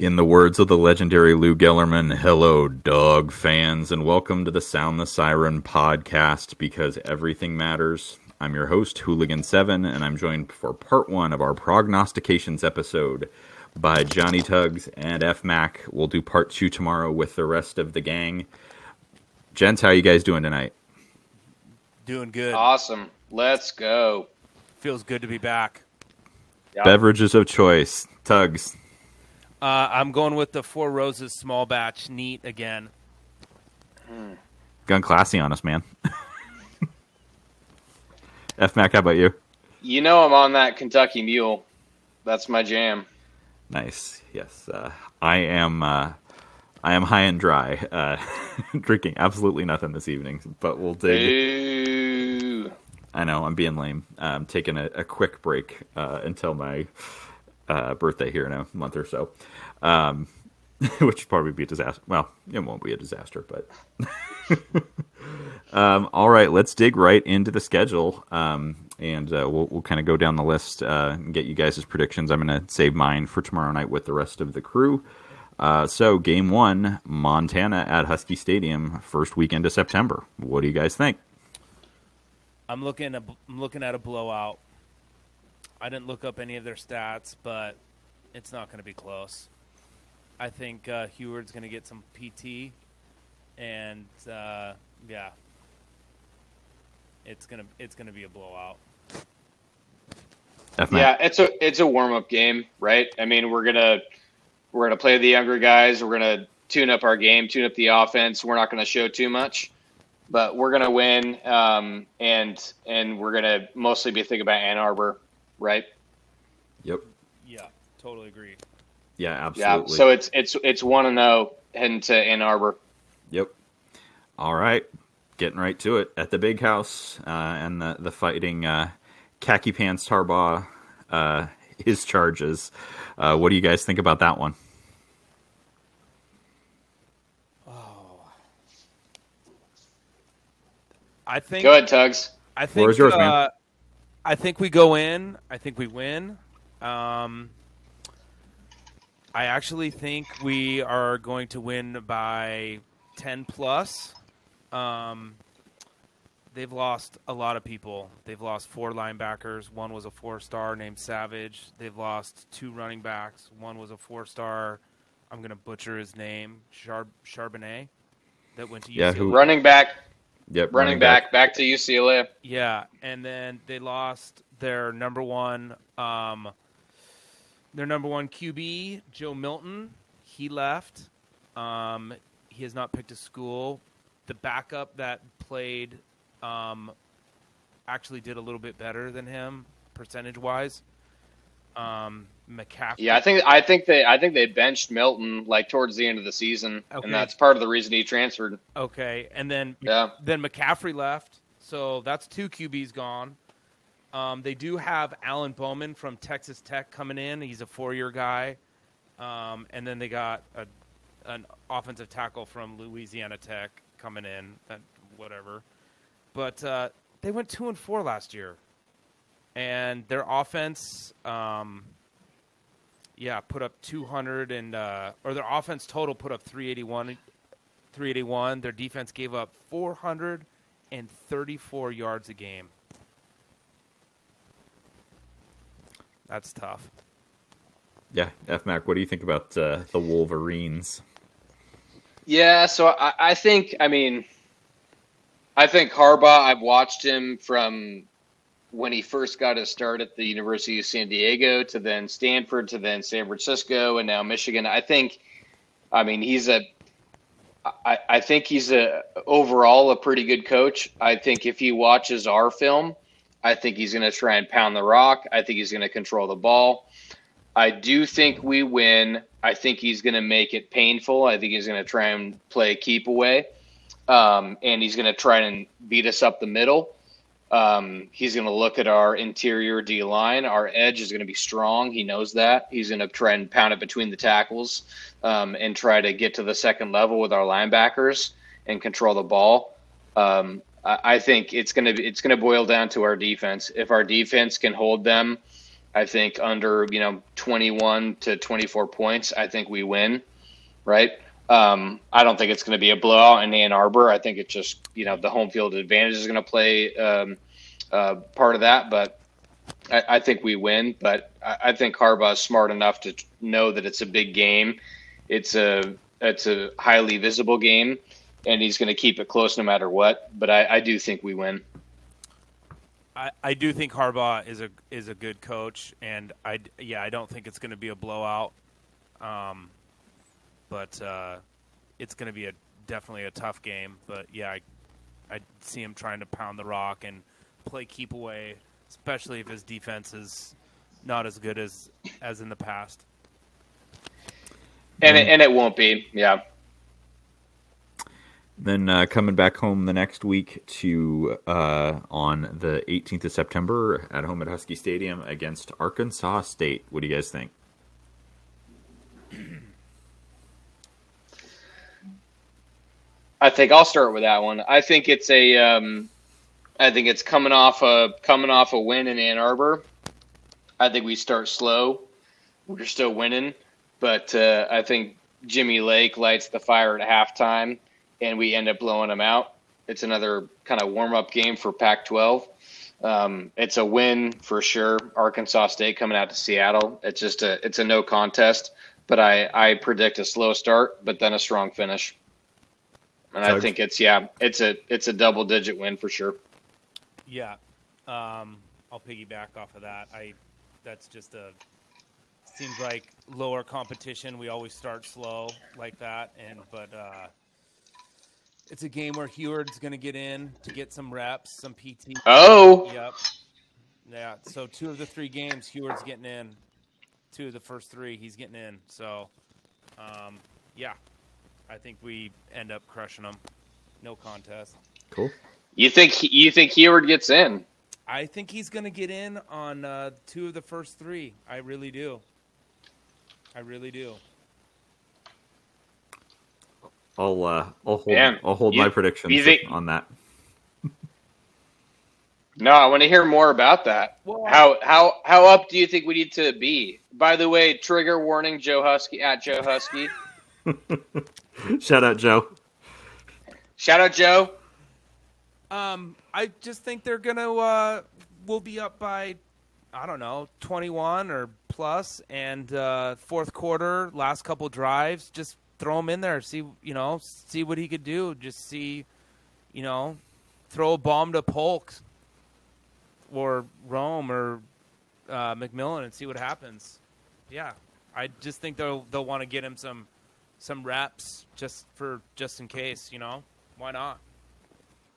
In the words of the legendary Lou Gellerman, hello, dog fans, and welcome to the Sound the Siren podcast because everything matters. I'm your host, Hooligan7, and I'm joined for part one of our prognostications episode by Johnny Tugs and F Mac. We'll do part two tomorrow with the rest of the gang. Gents, how are you guys doing tonight? Doing good. Awesome. Let's go. Feels good to be back. Yep. Beverages of choice. Tugs. Uh, I'm going with the Four Roses small batch neat again. Gone classy on us, man. F Mac, how about you? You know I'm on that Kentucky Mule. That's my jam. Nice. Yes. Uh, I am. Uh, I am high and dry, uh, drinking absolutely nothing this evening. But we'll dig. Ooh. I know I'm being lame. I'm taking a, a quick break uh, until my uh, birthday here in a month or so, um, which probably be a disaster. Well, it won't be a disaster, but. um, all right, let's dig right into the schedule, um, and uh, we'll, we'll kind of go down the list uh, and get you guys' predictions. I'm going to save mine for tomorrow night with the rest of the crew. Uh, so, game one, Montana at Husky Stadium, first weekend of September. What do you guys think? I'm looking at I'm looking at a blowout. I didn't look up any of their stats, but it's not going to be close. I think uh, Huard's going to get some PT, and uh, yeah, it's gonna it's gonna be a blowout. F Mac? Yeah, it's a it's a warm up game, right? I mean, we're gonna we're gonna play the younger guys. We're gonna tune up our game, tune up the offense. We're not gonna show too much, but we're gonna win. Um, and and we're gonna mostly be thinking about Ann Arbor, right? Yep. Yeah, totally agree. Yeah, absolutely. Yeah. absolutely. So it's it's it's one and zero heading to Ann Arbor. Yep. All right. Getting right to it at the big house uh, and the the fighting uh, khaki pants Harbaugh uh, his charges. Uh, what do you guys think about that one? I think Go ahead, Tugs. I think Floor is yours, man. I think we go in. I think we win. Um, I actually think we are going to win by ten plus. Um, they've lost a lot of people. They've lost four linebackers. One was a four-star named Savage. They've lost two running backs. One was a four-star. I'm going to butcher his name, Char- Charbonnet, that went to UCLA. Yeah, who- Running back, Yep. running back, back to UCLA. Yeah, and then they lost their number one, um, their number one QB, Joe Milton. He left. Um, he has not picked a school. The backup that played um, actually did a little bit better than him percentage wise. Um, McCaffrey. Yeah, I think I think they I think they benched Milton like towards the end of the season, Okay. and that's part of the reason he transferred. Okay, and then Yeah. then McCaffrey left, so that's two QBs gone. Um, they do have Alan Bowman from Texas Tech coming in. He's a four-year guy, um, and then they got a, an offensive tackle from Louisiana Tech coming in. That whatever, but uh, they went two and four last year, and their offense, um, yeah, put up 200 and uh, or their offense total put up 381 381. Their defense gave up 434 yards a game. That's tough. Yeah, F Mac. What do you think about uh, the Wolverines? Yeah, so I, I think I mean, I think Harbaugh. I've watched him from when he first got his start at the University of San Diego to then Stanford to then San Francisco and now Michigan. I think, I mean, he's a. I, I think he's a overall a pretty good coach. I think if he watches our film, I think he's going to try and pound the rock. I think he's going to control the ball. I do think we win. I think he's going to make it painful. I think he's going to try and play keep away, um, and he's going to try and beat us up the middle. Um, he's going to look at our interior D line. Our edge is going to be strong. He knows that. He's going to try and pound it between the tackles um, and try to get to the second level with our linebackers and control the ball. Um, I I think it's going to it's going to boil down to our defense. If our defense can hold them I think under you know 21 to 24 points, I think we win, right? Um, I don't think it's going to be a blowout in Ann Arbor. I think it's just you know the home field advantage is going to play um, uh, part of that, but I, I, think we win. But I, I think Harbaugh is smart enough to know that it's a big game. It's a it's a highly visible game, and he's going to keep it close no matter what. But I, I do think we win. I, I do think Harbaugh is a is a good coach, and I yeah I don't think it's going to be a blowout. Um, but uh, it's going to be a definitely a tough game. But yeah, I, I see him trying to pound the rock and play keep away, especially if his defense is not as good as as in the past. And it, and it won't be, yeah. Then uh, coming back home the next week to uh, on the 18th of September at home at Husky Stadium against Arkansas State. What do you guys think? I think I'll start with that one. I think it's a, um, I think it's coming off a coming off a win in Ann Arbor. I think we start slow. We're still winning, but uh, I think Jimmy Lake lights the fire at halftime, and we end up blowing them out. It's another kind of warm up game for Pac-12. Um, it's a win for sure. Arkansas State coming out to Seattle. It's just a it's a no contest. But I I predict a slow start, but then a strong finish and I think it's yeah, it's a it's a double digit win for sure. Yeah, um, I'll piggyback off of that. I that's just a seems like lower competition. We always start slow like that, and but uh, it's a game where Huard's going to get in to get some reps, some PT. Oh, yep, yeah. So two of the three games, Huard's getting in. Two of the first three, he's getting in. So, um, yeah, I think we end up crushing them. No contest. Cool. You think you think Huard gets in? I think he's going to get in on uh, two of the first three. I really do. I really do. I'll uh, I'll hold Man, I'll hold you, my predictions think, on that. no, I want to hear more about that. Well, how how how up do you think we need to be? By the way, trigger warning: Joe Husky at Joe Husky. Shout out Joe. Shout out Joe. Um, I just think they're gonna uh, will be up by I don't know twenty one or plus, and uh, fourth quarter, last couple drives, just throw him in there, see you know, see what he could do. Just see, you know, throw a bomb to Polk or Rome or uh, McMillan and see what happens. Yeah, I just think they'll they'll want to get him some some reps just for just in case, you know? Why not?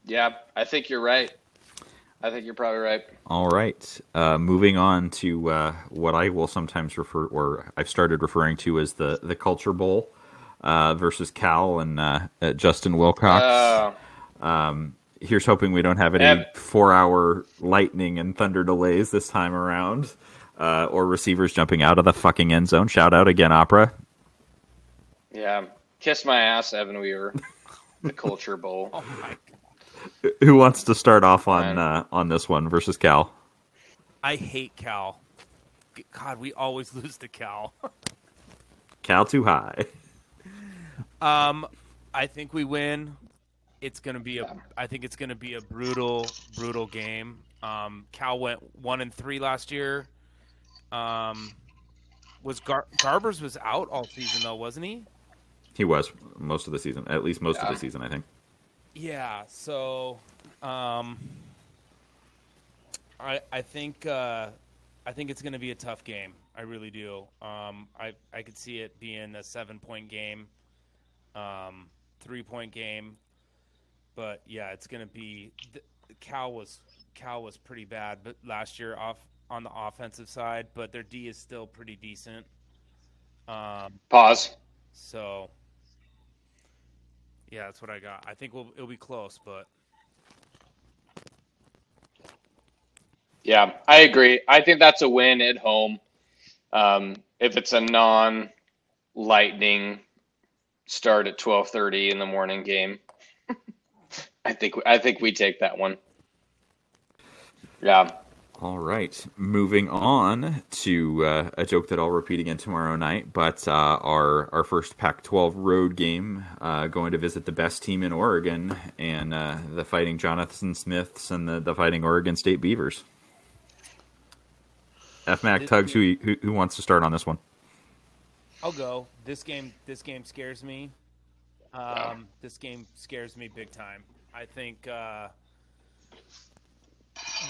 Yeah, I think you're right. I think you're probably right. All right. Uh, moving on to uh, what I will sometimes refer, or I've started referring to as the, the Culture Bowl uh, versus Cal and uh, uh, Justin Wilcox. Oh. Um, here's hoping we don't have any four hour lightning and thunder delays this time around, uh, or receivers jumping out of the fucking end zone. Shout out again, Opera. Yeah, kiss my ass, Evan Weaver. the Culture Bowl. Oh my. Who wants to start off on uh, on this one versus Cal? I hate Cal. God, we always lose to Cal. Cal too high. Um, I think we win. It's gonna be a. I think it's gonna be a brutal, brutal game. Um, Cal went one and three last year. Um, was Gar- Garbers was out all season though, wasn't he? He was most of the season, at least most yeah. of the season, I think. Yeah. So, um, I I think uh, I think it's going to be a tough game. I really do. Um, I I could see it being a seven point game, um, three point game, but yeah, it's going to be. The, Cal was Cal was pretty bad, but last year off on the offensive side, but their D is still pretty decent. Um, Pause. So yeah, that's what I got. I think we'll, it'll be close, but. Yeah, I agree. I think that's a win at home. Um, if it's a non lightning start at 12:30 in the morning game, I think I think we take that one. Yeah. All right, moving on to uh, a joke that I'll repeat again tomorrow night. But uh, our our first Pac-12 road game, uh, going to visit the best team in Oregon and uh, the Fighting Jonathan Smiths and the, the Fighting Oregon State Beavers. F Mac Tugs, who, who who wants to start on this one? I'll go. This game, this game scares me. Um, this game scares me big time. I think uh,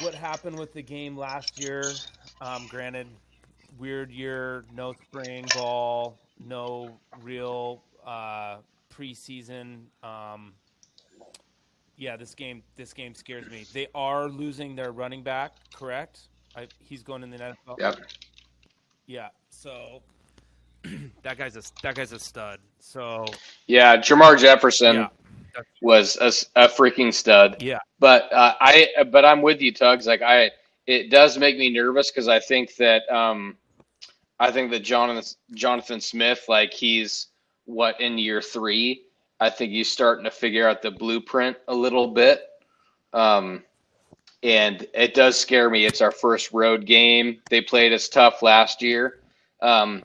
what happened with the game last year. Um, granted, weird year, no spring ball, no real uh, preseason. Um, yeah, this game, this game scares me. They are losing their running back, correct? I, he's going in the NFL. Yep. Yeah. So that guy's a that guy's a stud. So Yeah, Jermar Jefferson yeah, was a freaking stud. yeah, But uh, I but I'm with you, Tugs. Like I, it does make me nervous because I think that um, I think that Jonathan Jonathan Smith, like he's what in year three. I think he's starting to figure out the blueprint a little bit. Um, and it does scare me. It's our first road game. They played us tough last year. Um,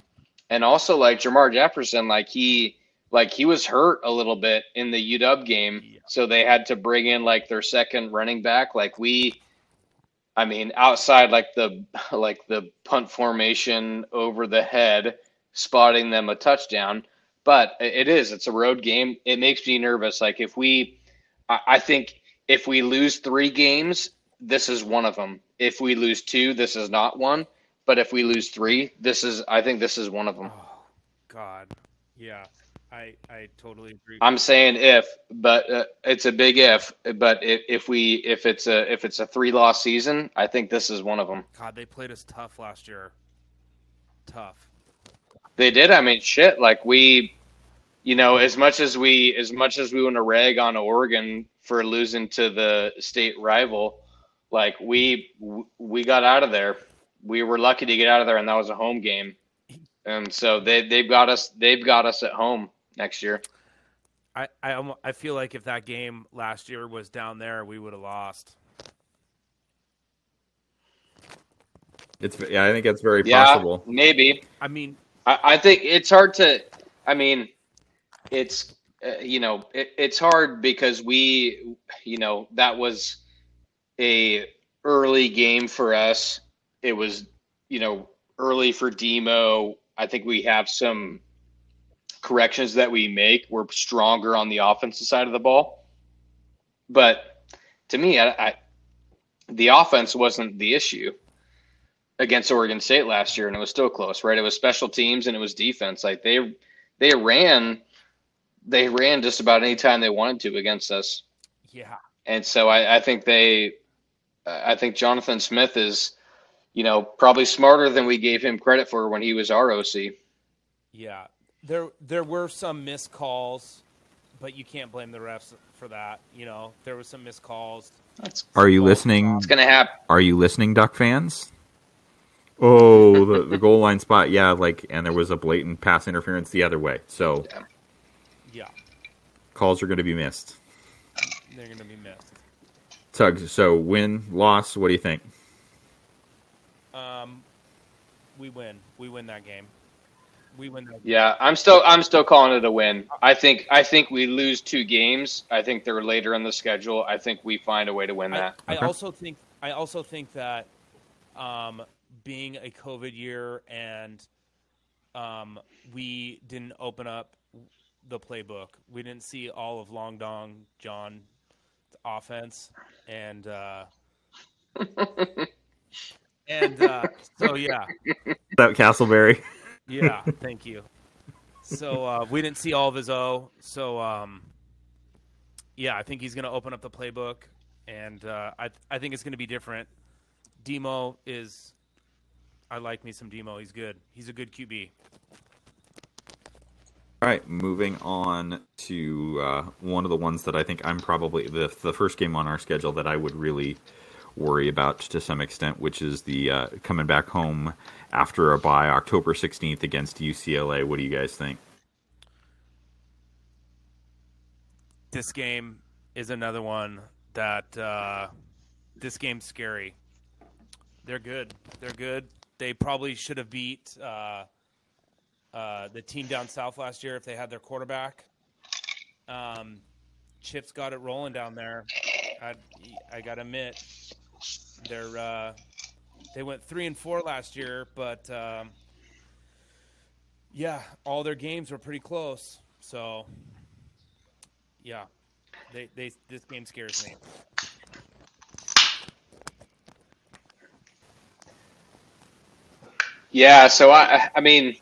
and also like Jermar Jefferson, like he like he was hurt a little bit in the UW game, Yeah. so they had to bring in like their second running back. Like we, I mean, outside like the like the punt formation over the head, spotting them a touchdown. But it is it's a road game. It makes me nervous. Like if we, I, think if we lose three games, this is one of them. If we lose two, this is not one. But if we lose three, this is I think this is one of them. Oh God, yeah, I I totally agree. I'm saying if, but uh, it's a big if. But if, if we if it's a if it's a three loss season, I think this is one of them. God, they played us tough last year. Tough. They did. I mean, shit. Like we, you know, as much as we as much as we want to rag on Oregon for losing to the state rival, like we we got out of there. We were lucky to get out of there, and that was a home game. And so they they've got us they've got us at home next year. I I I feel like if that game last year was down there, we would have lost. It's yeah, I think it's very Yeah, possible. maybe. I mean, I, I think it's hard to. I mean, it's uh, you know it, it's hard because we you know that was a early game for us. It was you know early for Demo. I think we have some corrections that we make. We're stronger on the offensive side of the ball, but to me, I, I the offense wasn't the issue against Oregon State last year, and it was still close, right? It was special teams and it was defense. Like they they ran they ran just about any time they wanted to against us, yeah, and so I, I think they I think Jonathan Smith is you know probably smarter than we gave him credit for when he was our OC. yeah. There there were some missed calls, but you can't blame the refs for that. You know, there was some missed calls. That's Are you listening? it's gonna happen. Are you listening, Duck fans? Oh, the, the goal line spot. Yeah, like, and there was a blatant pass interference the other way. So Yeah, calls are going to be missed. they're gonna be missed. Tug. So win, loss. What do you think? Um, we win. We win that game. We win that. Yeah, I'm still I'm still calling it a win. I think I think we lose two games. I think they're later in the schedule. I think we find a way to win I, that. I Okay. also think I also think that um, being a COVID year and um, we didn't open up the playbook. We didn't see all of Long Dong John offense and uh, and uh, so yeah That Castleberry. yeah thank you. So uh, we didn't see all of his O. So um, yeah, I think he's going to open up the playbook, and uh, I I think it's going to be different. Demo is, I like me some Demo. He's good. He's a good QB. All right, moving on to uh, one of the ones that I think I'm probably the the first game on our schedule that I would really worry about to some extent, which is the uh, coming back home after a bye, October 16th against UCLA. What do you guys think? This game is another one that uh, this game's scary. they're good. They're good. They probably should have beat uh, uh, the team down south last year if they had their quarterback. Um, Chip's got it rolling down there. I, I gotta admit, they're uh, they went three and four last year, but um, yeah, all their games were pretty close. So yeah, they, they this game scares me. Yeah, so I I mean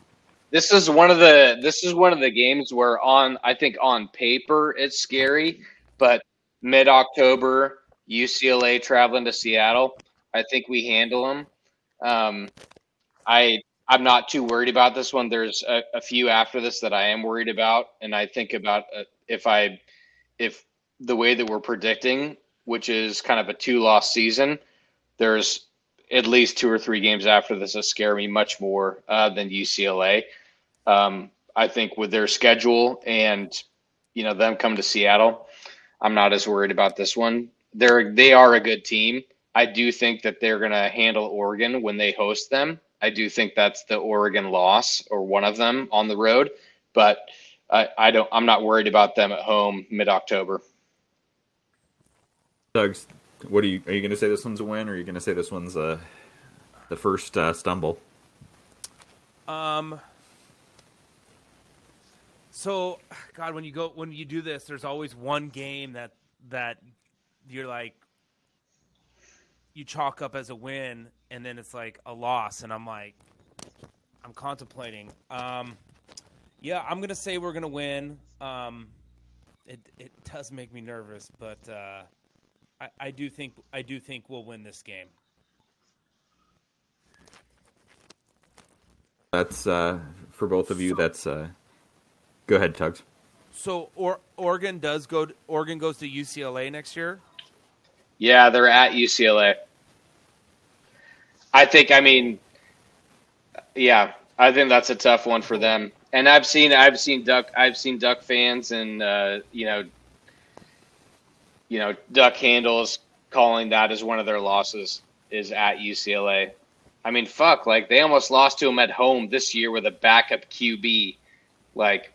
this is one of the this is one of the games where on I think on paper it's scary, but mid October UCLA traveling to Seattle, I think we handle them. Um, I I'm not too worried about this one. There's a, a few after this that I am worried about, and I think about uh, if I if the way that we're predicting, which is kind of a two loss season, there's at least two or three games after this that scare me much more uh, than UCLA. Um, I think with their schedule and you know them come to Seattle, I'm not as worried about this one. They're they are a good team. I do think that they're going to handle Oregon when they host them. I do think that's the Oregon loss or one of them on the road, but I, I don't. I'm not worried about them at home mid October. Tugs what are you? Are you going to say this one's a win, or are you going to say this one's a the first uh, stumble? Um. So, God, when you go when you do this, there's always one game that that you're like you chalk up as a win, and then it's like a loss, and I'm like, I'm contemplating. Um, yeah, I'm gonna say we're gonna win. Um, it it does make me nervous, but uh, I, I do think I do think we'll win this game. That's uh, for both of you. That's uh, go ahead, Tugs. So, or, Oregon does go. To, Oregon goes to UCLA next year. Yeah, they're at UCLA. I think. I mean, yeah, I think that's a tough one for them. And I've seen, I've seen Duck, I've seen Duck fans, and uh, you know, you know, Duck handles calling that as one of their losses is at UCLA. I mean, fuck, like they almost lost to him at home this year with a backup QB. Like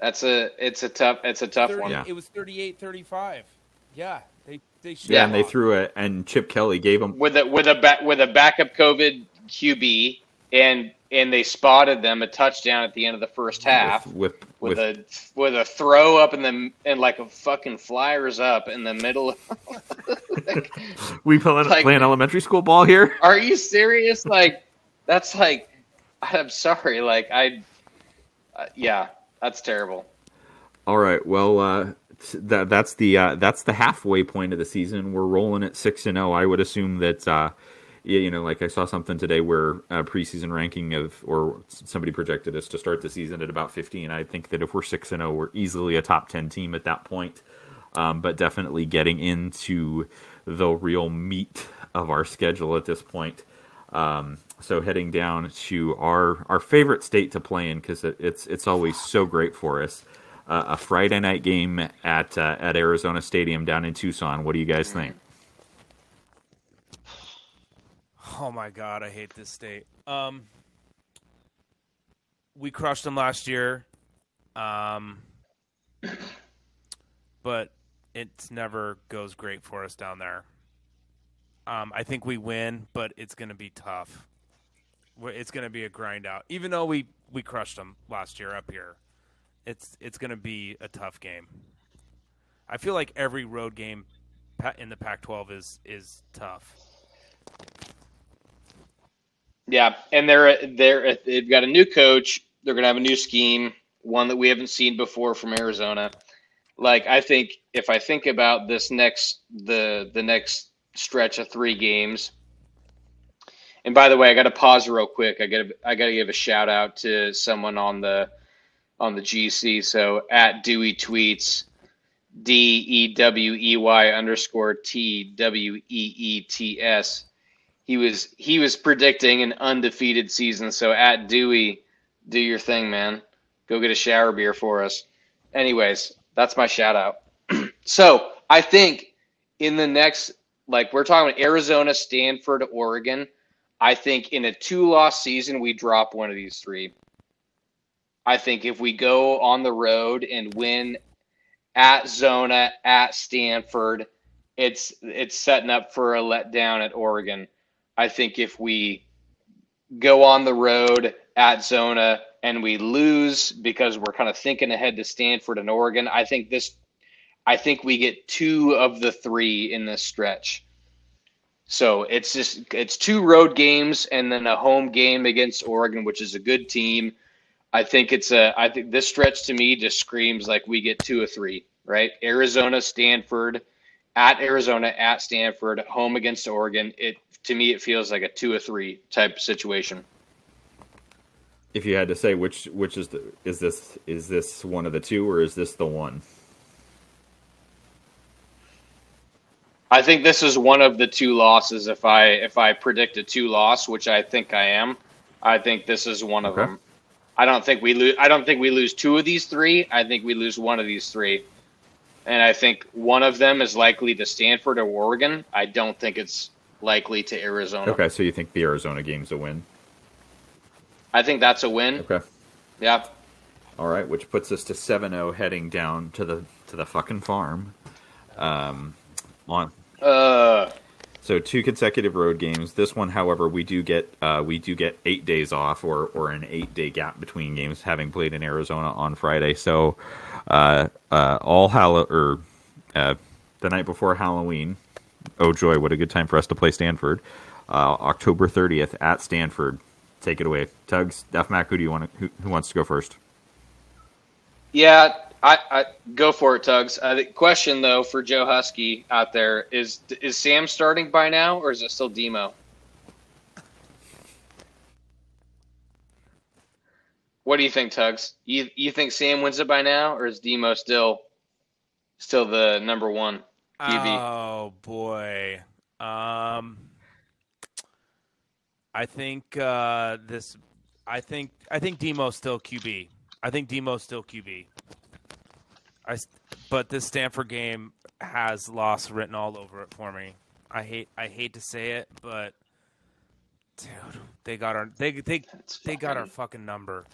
that's a it's a tough it's a tough 30, one. Yeah. It was 38-35. Yeah, they they should Yeah, and they threw it, and Chip Kelly gave them. With a with a ba- with a backup COVID QB and and they spotted them a touchdown at the end of the first half with with, with, a with a throw up in the and like a fucking flyers up in the middle. we playing, like- playing elementary school ball here. Are you serious? Like that's like I'm sorry. Like I, uh, yeah, that's terrible. All right. Well, uh, that that's the uh, that's the halfway point of the season. We're rolling at six and zero. I would assume that uh, you know, like I saw something today where uh, preseason ranking of or somebody projected us to start the season at about fifteen. I think that if we're six and zero, we're easily a top ten team at that point. Um, but definitely getting into the real meat of our schedule at this point. Um, so heading down to our our favorite state to play in because it, it's it's always so great for us. Uh, a Friday night game at uh, at Arizona Stadium down in Tucson. What do you guys think? Oh my god, I hate this state. Um, we crushed them last year, um, but it never goes great for us down there. Um, I think we win, but it's going to be tough. It's going to be a grind out. Even though we we crushed them last year up here, it's it's going to be a tough game. I feel like every road game in the Pac-12 is is tough. Yeah, and they're they're they've got a new coach. They're gonna have a new scheme, one that we haven't seen before from Arizona. Like I think if I think about this next the the next stretch of three games. And by the way, I got to pause real quick. I got to I got to give a shout out to someone on the on the GC. So at Dewey tweets D E W E Y underscore T W E E T S he was he was predicting an undefeated season. So at Dewey, do your thing, man. Go get a shower beer for us. Anyways, that's my shout out. so I think in the next like we're talking about Arizona, Stanford, Oregon. I think in a two loss season, we drop one of these three. I think if we go on the road and win at Zona, at Stanford, it's it's setting up for a letdown at Oregon. I think if we go on the road at Zona and we lose because we're kind of thinking ahead to Stanford and Oregon, I think this I think we get two of the three in this stretch. So it's just it's two road games and then a home game against Oregon, which is a good team. I think it's a I think this stretch to me just screams like we get two or three, right? Arizona, Stanford, at Arizona, at Stanford, home against Oregon. It to me it feels like a two or three type situation. If you had to say which which is the is this is this one of the two or is this the one? I think this is one of the two losses. If I if I predict a two loss, which I think I am, I think this is one of Okay. them. I don't think we lose. I don't think we lose two of these three. I think we lose one of these three, and I think one of them is likely to Stanford or Oregon. I don't think it's likely to Arizona. Okay, so you think the Arizona game's a win? I think that's a win. Okay. Yeah. All right, which puts us to 7-0 heading down to the to the fucking farm. Um on Uh, so two consecutive road games. This one, however, we do get uh, we do get eight days off, or or an eight day gap between games, having played in Arizona on Friday. So, uh, uh, all Hall or uh, the night before Halloween. Oh joy, what a good time for us to play Stanford. Uh, October thirtieth at Stanford. Take it away, Tugs. Def Mac, who do you want? To, who, who wants to go first? yeah. I, I go for it, Tugs. Uh, the question though for Joe Husky out there is: Is Sam starting by now, or is it still Demo? What do you think, Tugs? You you think Sam wins it by now, or is Demo still still the number one? QB. Oh boy. Um I think uh this I think I think Demo's still QB. I think Demo's still QB. I but this Stanford game has loss written all over it for me. I hate I hate to say it, but dude, they got our they they That's they got our fucking- fucking number.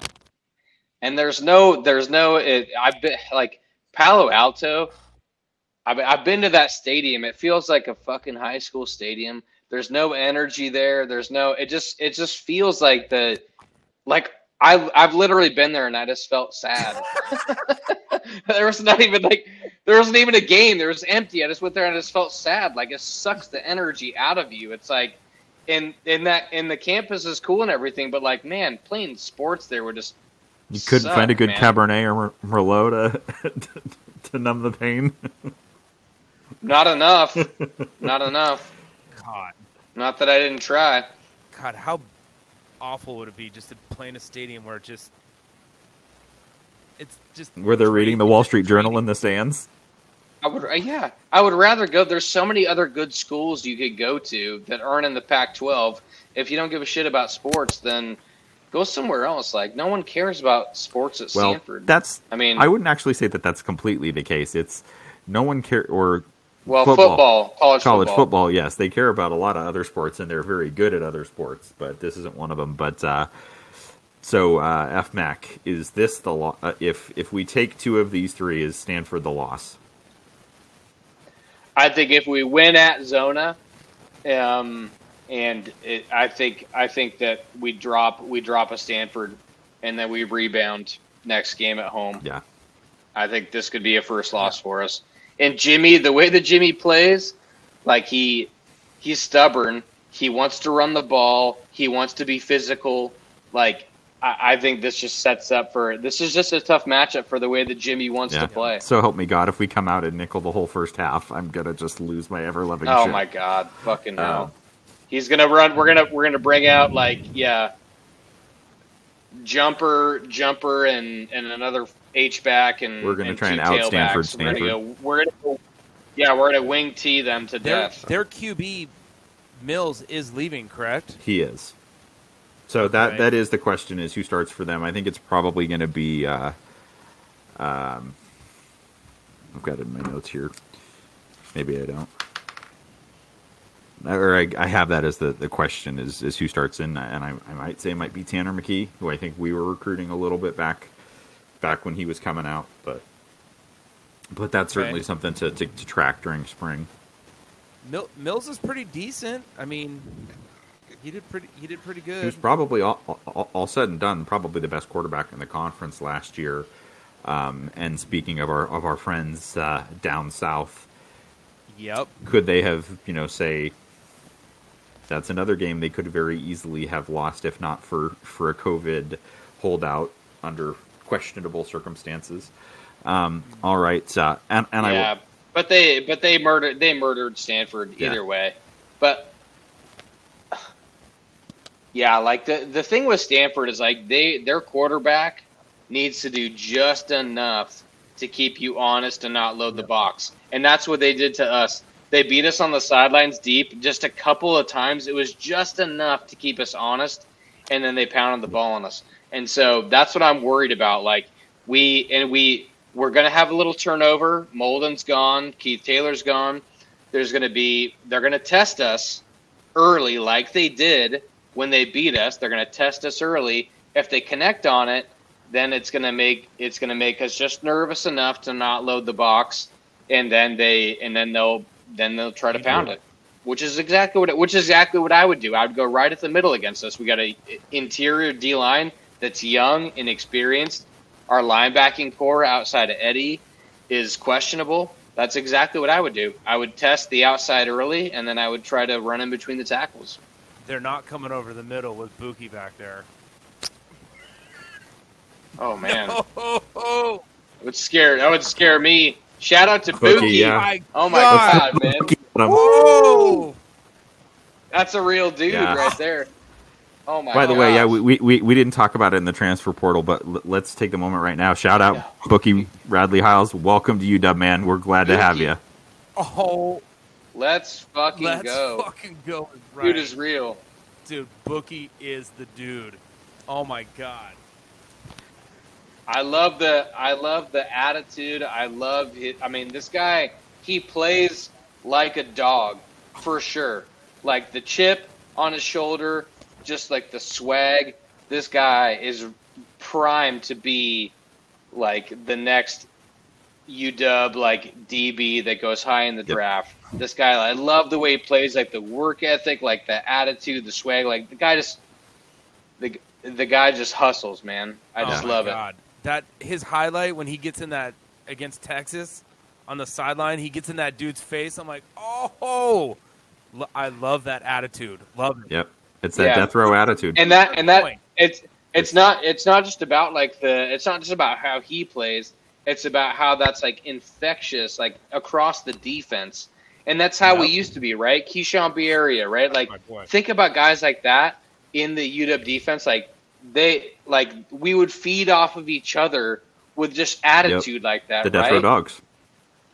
And there's no, there's no. It, I've been like Palo Alto. I've I've been to that stadium. It feels like a fucking high school stadium. There's no energy there. There's no. It just it just feels like the, like I I've literally been there and I just felt sad. there was not even like there wasn't even a game. There was empty. I just went there and I just felt sad. Like it sucks the energy out of you. It's like. And in that and the campus is cool and everything, but like man, playing sports there would just You couldn't Suck, find a good man. Cabernet or Mer- Merlot to, to numb the pain. Not enough. Not enough. God. Not that I didn't try. God, how awful would it be just to play in a stadium where it just it's just Where they're reading the Wall Street Journal in the stands. I would, uh, yeah, I would rather go. There's so many other good schools you could go to that aren't in the Pac-12. If you don't give a shit about sports, then go somewhere else. Like no one cares about sports at Well, Stanford. that's. I mean, I wouldn't actually say that that's completely the case. It's no one care or well, football. football, college, college football. football. Yes, they care about a lot of other sports and they're very good at other sports, but this isn't one of them. But uh, so uh, FMAC is this the lo- uh, if if we take two of these three, is Stanford the loss? I think if we win at Zona, um, and it, I think I think that we drop we drop a Stanford, and then we rebound next game at home. Yeah. I think this could be a first loss for us. And Jimmy, the way that Jimmy plays, like he he's stubborn. He wants to run the ball. He wants to be physical. Like I, I think this just sets up for this is just a tough matchup for the way that Jimmy wants Yeah. to play. So help me God, if we come out and nickel the whole first half, I'm gonna just lose my ever loving Oh shit. my god, fucking Um, hell. He's gonna run. We're gonna we're gonna bring out like yeah, jumper, jumper, and and another H back, and We're gonna try and out Stanford, tailbacks. We're gonna go. We're gonna go, yeah, we're gonna wing tee them to their death. their QB Mills is leaving, correct? He is. So that Right. that is the question: is who starts for them? I think it's probably going to be. Uh, um, I've got it in my notes here. Maybe I don't. or I, I have that as the, the question is is who starts in, and I, I might say it might be Tanner McKee, who I think we were recruiting a little bit back back when he was coming out, but but that's certainly Okay. something to, to, to track during spring. Mil- Mills is pretty decent. I mean, he did pretty. He did pretty good. He was probably all, all, all said and done, probably the best quarterback in the conference last year. Um, and speaking of our of our friends uh, down south, Yep. could they have you know say that's another game they could very easily have lost if not for for a COVID holdout under questionable circumstances. Um, all right, uh, and and I yeah, will, but they but they murdered they murdered Stanford Yeah. either way. But yeah, like the the thing with Stanford is like they their quarterback needs to do just enough to keep you honest and not load the box, and that's what they did to us. They beat us on the sidelines deep just a couple of times. It was just enough to keep us honest, and then they pounded the ball on us. And so that's what I'm worried about. Like we and we we're going to have a little turnover. Molden's gone. Keith Taylor's gone. There's going to be they're going to test us early, like they did when they beat us. They're going to test us early. If they connect on it, then it's going to make it's going to make us just nervous enough to not load the box, and then they and then they'll then they'll try to mm-hmm. pound it, which is exactly what which is exactly what I would do. I would go right at the middle against us. We got a interior D line that's young, and experienced. Our linebacking core outside of Eddie is questionable. That's exactly what I would do. I would test the outside early, and then I would try to run in between the tackles. They're not coming over the middle with Bookie back there. Oh man, oh. it would scare. That would scare me. Shout out to Bookie, Bookie. yeah. My Oh my God. god, man, Whoa! that's a real dude Yeah. right there. Oh my. God. By the way, yeah, we, we, we, we didn't talk about it in the transfer portal, but l- let's take the moment right now. Shout out Yeah. Bookie Radley Hiles. Welcome to UW, man. We're glad to have you. Oh, let's fucking let's go. fucking go. Right. Dude is real. Dude, Bookie is the dude. Oh my god. I love the I love the attitude. I love it. I mean, this guy he plays like a dog for sure. Like the chip on his shoulder, just like the swag. This guy is primed to be like the next UW like DB that goes high in the Yep. draft. This guy, I love the way he plays, like the work ethic, like the attitude, the swag. Like the guy just the the guy just hustles, man. I Oh just my love it. That his highlight when he gets in that against Texas on the sideline, he gets in that dude's face. I'm like, oh, I love that attitude. Love it. Yep. It's that Yeah. death row attitude. and that and that it's it's not it's not just about like the it's not just about how he plays. It's about how that's like infectious like across the defense. And that's how we used to be right? Keyshawn Area right? Like think about guys like that in the UW defense. Like they like we would feed off of each other with just attitude like that the death right? row dogs.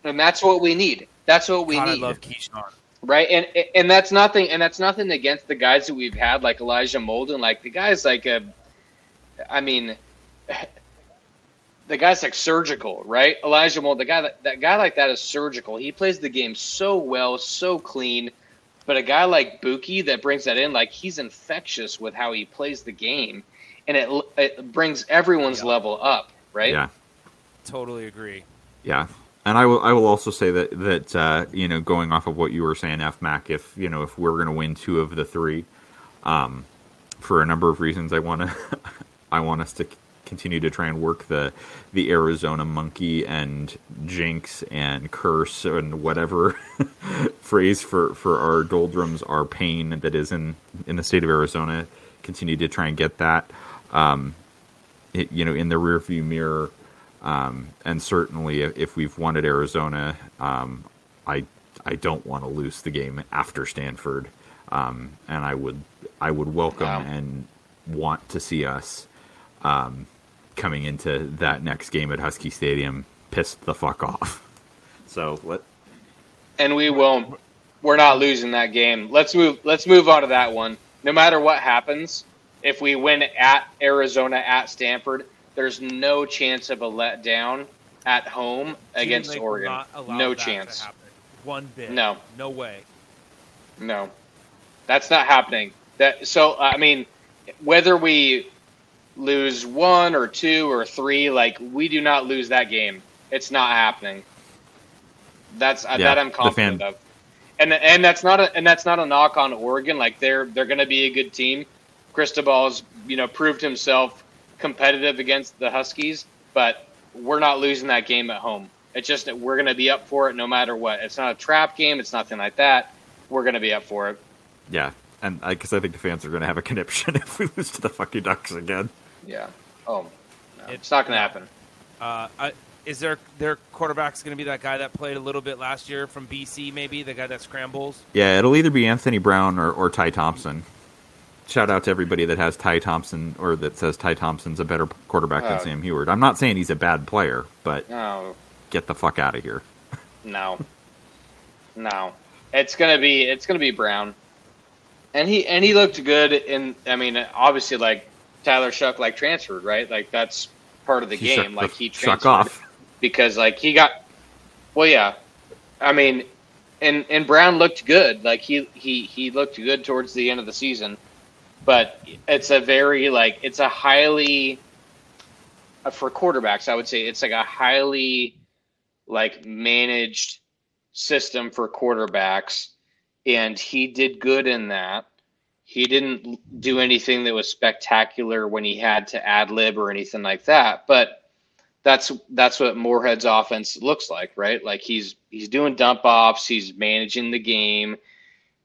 and that's what we need. That's what we God, I need. love Keyshawn. Right? And and that's nothing, and that's nothing against the guys that we've had, like Elijah Molden. Like the guy's like a, I mean, the guy's like surgical, right? Elijah Molden, the guy that, that guy like that is surgical. He plays the game so well, so clean. But a guy like Bookie that brings that in, like he's infectious with how he plays the game, and it it brings everyone's Yeah. level up, right? Yeah. Totally agree. Yeah. And I will I will also say that that uh, you know going off of what you were saying, F Mac, if you know if we're going to win two of the three, um, for a number of reasons, I want to I want us to continue to try and work the the Arizona monkey and jinx and curse and whatever phrase for for our doldrums, our pain that is in in the state of Arizona. Continue to try and get that, um, it, you know, in the rearview mirror. Um, and certainly, if, if we've won at Arizona, um, I I don't want to lose the game after Stanford, um, and I would I would welcome Wow. and want to see us um, coming into that next game at Husky Stadium pissed the fuck off. So what? and we won't. We're not losing that game. Let's move. Let's move on to that one. No matter what happens, if we win at Arizona at Stanford, there's no chance of a letdown at home Jimmy against Lake Oregon. not No that chance. happen. One bit. No. No way. No, that's not happening. That so I mean, whether we lose one or two or three, like we do not lose that game. It's not happening. That's uh, Yeah, that I'm confident of. And and that's not a and that's not a knock on Oregon. Like they're they're going to be a good team. Cristobal's you know proved himself competitive against the Huskies, but we're not losing that game at home. It's just that we're going to be up for it no matter what. It's not a trap game. It's nothing like that. We're going to be up for it. Yeah, and because I think the fans are going to have a conniption if we lose to the fucking Ducks again. Yeah. Oh, no, It- it's not going to happen. Uh, I, is their their quarterback's going to be that guy that played a little bit last year from BC? Maybe the guy that scrambles. Yeah, it'll either be Anthony Brown or, or Ty Thompson. Shout out to everybody that has Ty Thompson or that says Ty Thompson's a better quarterback than Oh. Sam Huard. I'm not saying he's a bad player, but No, get the fuck out of here. no, no. It's gonna be it's gonna be Brown, and he and he looked good. In I mean, obviously, like Tyler Shough, like transferred, right? Like that's part of the He game. like the he transferred off. because like he got. Well, yeah, I mean, and and Brown looked good. Like he he he looked good towards the end of the season, but it's a very like it's a highly uh, for quarterbacks. I would say it's like a highly like managed system for quarterbacks, and he did good in that. He didn't do anything that was spectacular when he had to ad lib or anything like that, but that's that's what Moorhead's offense looks like, right? Like he's he's doing dump offs, he's managing the game,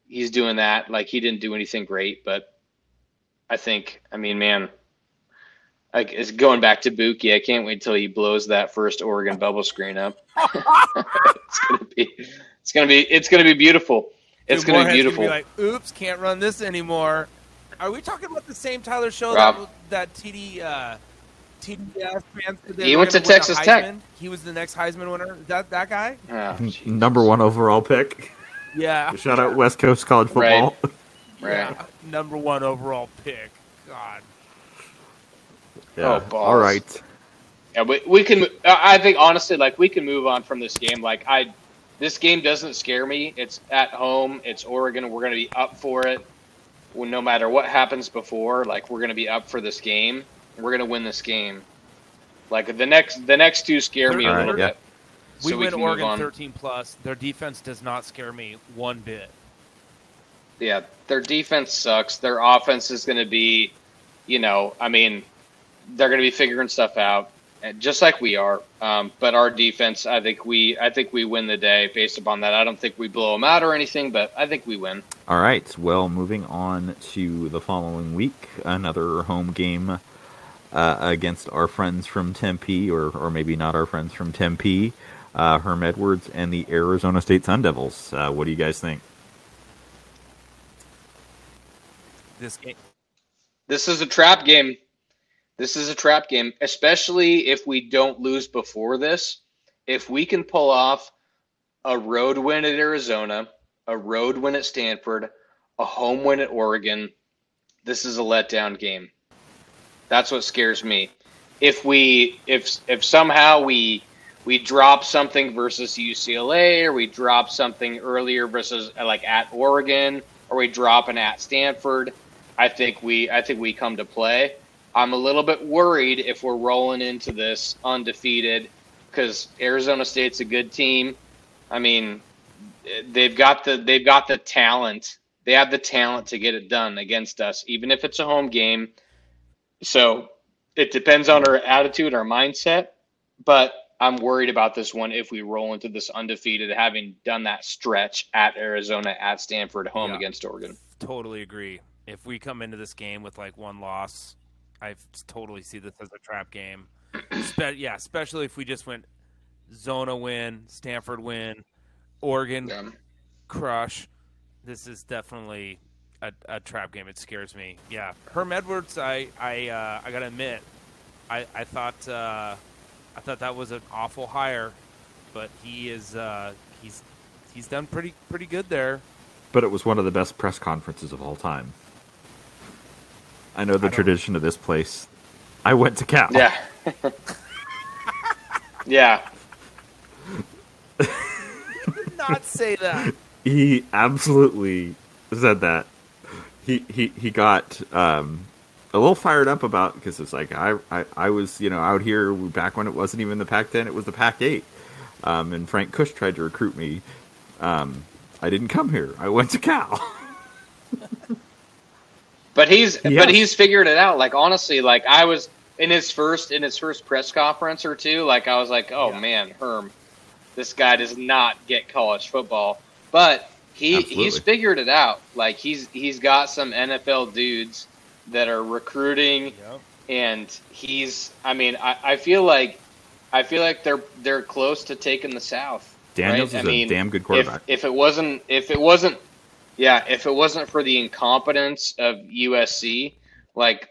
he's doing that. Like he didn't do anything great, but I think, I mean, man, like it's going back to Bookie. I can't wait till he blows that first Oregon bubble screen up. it's gonna be, it's gonna be, it's gonna be beautiful. It's Dude, gonna be Moorhead's beautiful. like, oops, can't run this anymore. Are we talking about the same Tyler Show Rob. that, that TD uh, TDS fans He went to gonna win a Texas Tech. He was the next Heisman winner. Is that that guy? Oh. Number one overall pick. Yeah. Shout out West Coast college football. Right. Yeah. Number one overall pick. God. Yeah. Oh, balls. All right. Yeah, we, we can. I I think honestly, like we can move on from this game. Like I, this game doesn't scare me. It's at home. It's Oregon. We're going to be up for it. Well, no matter what happens before, like we're going to be up for this game. We're going to win this game. Like the next, the next two scare me a All right, little yeah. bit. We So win can move Oregon 13 plus. Their defense does not scare me one bit. Yeah, their defense sucks. Their offense is going to be, you know, I mean, they're going to be figuring stuff out, just like we are. Um, but our defense, I think we, I think we win the day based upon that. I don't think we blow them out or anything, but I think we win. All right. Well, moving on to the following week, another home game uh, against our friends from Tempe, or or maybe not our friends from Tempe, uh, Herm Edwards and the Arizona State Sun Devils. Uh, what do you guys think? This game. This is a trap game. This is a trap game, especially if we don't lose before this. If we can pull off a road win at Arizona, a road win at Stanford, a home win at Oregon, this is a letdown game. That's what scares me. If we if if somehow we we drop something versus UCLA or we drop something earlier versus like at Oregon or we drop an at Stanford, I think we I think we come to play. I'm a little bit worried if we're rolling into this undefeated because Arizona State's a good team. I mean, they've got the they've got the talent. They have the talent to get it done against us, even if it's a home game. So it depends on our attitude, our mindset. But I'm worried about this one if we roll into this undefeated, having done that stretch at Arizona, at Stanford, home Yeah. against Oregon. Totally agree. If we come into this game with like one loss, I totally see this as a trap game. Spe- yeah, especially if we just went Zona win, Stanford win, Oregon Yeah. crush. This is definitely a, a trap game. It scares me. Yeah, Herm Edwards. I I uh, I gotta admit, I I thought uh, I thought that was an awful hire, but he is uh, he's he's done pretty pretty good there. But it was one of the best press conferences of all time. I know the I tradition of this place. I went to Cal. Yeah. yeah. did Not say that. He absolutely said that he he he got um, a little fired up about because it's like I, I I was you know out here back when it wasn't even the Pac-10, it was the Pac-8, um, and Frank Kush tried to recruit me. Um, I didn't come here. I went to Cal. but he's but he's figured it out. Like honestly, like I was in his first in his first press conference or two. Like I was like, oh yeah. man, Herm, this guy does not get college football, but he Absolutely. he's figured it out. Like he's he's got some NFL dudes that are recruiting, yep. and he's. I mean, I, I feel like I feel like they're they're close to taking the South. Daniels right? is I mean, a damn good quarterback. If, if it wasn't if it wasn't yeah, if it wasn't for the incompetence of USC, like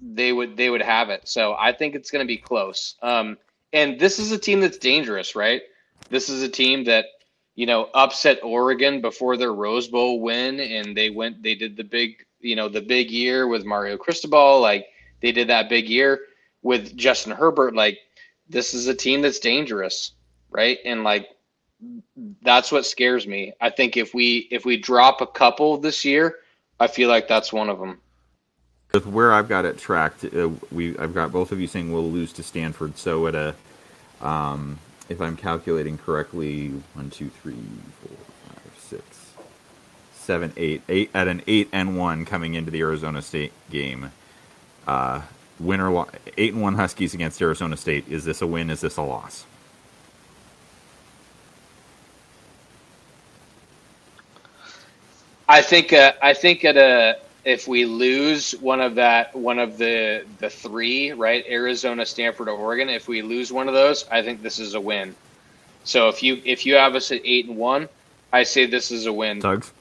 they would they would have it. So I think it's going to be close. Um, and this is a team that's dangerous, right? This is a team that you know upset Oregon before their Rose Bowl win, and they went they did the big you know the big year with Mario Cristobal, like they did that big year with Justin Herbert. Like this is a team that's dangerous, right? And like that's what scares me. I think if we if we drop a couple this year, I feel like that's one of them. With where I've got it tracked, uh, we I've got both of you saying we'll lose to Stanford. So at a, um, if I'm calculating correctly, one, two, three, four, five, six, seven, eight, eight at an eight and one coming into the Arizona State game. Uh, winner eight and one Huskies against Arizona State. Is this a win? Is this a loss? I think uh, I think at a if we lose one of that one of the the three right Arizona, Stanford, or Oregon, if we lose one of those, I think this is a win. So if you if you have us at eight and one, I say this is a win. Tugs.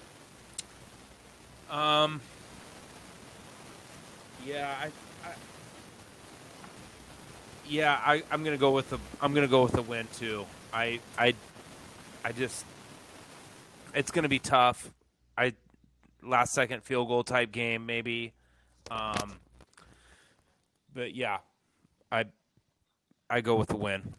Um. Yeah, I, I yeah, I, I'm gonna go with the I'm gonna go with the win too. I I I just it's gonna be tough. I last second field goal type game maybe. Um, but yeah, I I go with the win.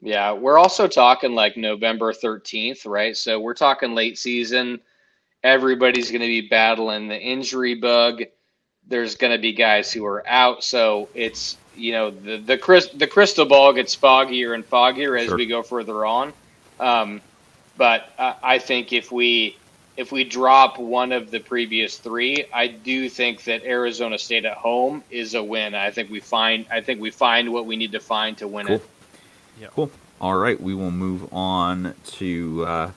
Yeah, we're also talking like November 13th, right? So we're talking late season. Everybody's going to be battling the injury bug. There's going to be guys who are out, so it's you know the the the crystal ball gets foggier and foggier as sure. we go further on. Um, but uh, I think if we if we drop one of the previous three, I do think that Arizona State at home is a win. I think we find I think we find what we need to find to win cool. it. Yeah. Cool. All right, we will move on to uh,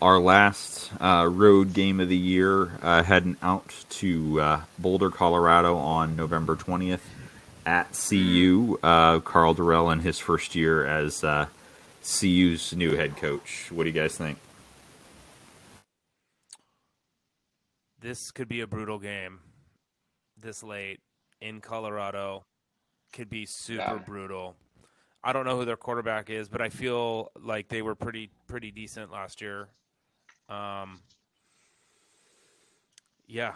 our last uh, road game of the year, uh, heading out to uh, Boulder, Colorado on November 20th at CU. Uh, Karl Dorrell in his first year as uh, CU's new head coach. What do you guys think? This could be a brutal game this late in Colorado. Could be super yeah. brutal. I don't know who their quarterback is, but I feel like they were pretty pretty decent last year. Um, yeah,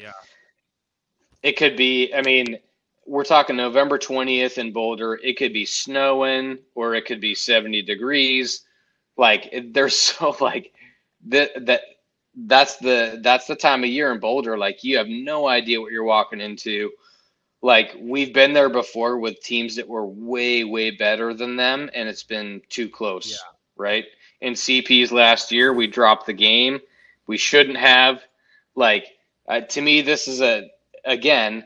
yeah. It could be. I mean, we're talking November 20th in Boulder. It could be snowing or it could be 70 degrees. Like there's so like that that that's the that's the time of year in Boulder. Like you have no idea what you're walking into. Like we've been there before with teams that were way way better than them, and it's been too close. Yeah. Right. In CP's last year, we dropped the game. We shouldn't have. Like uh, to me, this is a again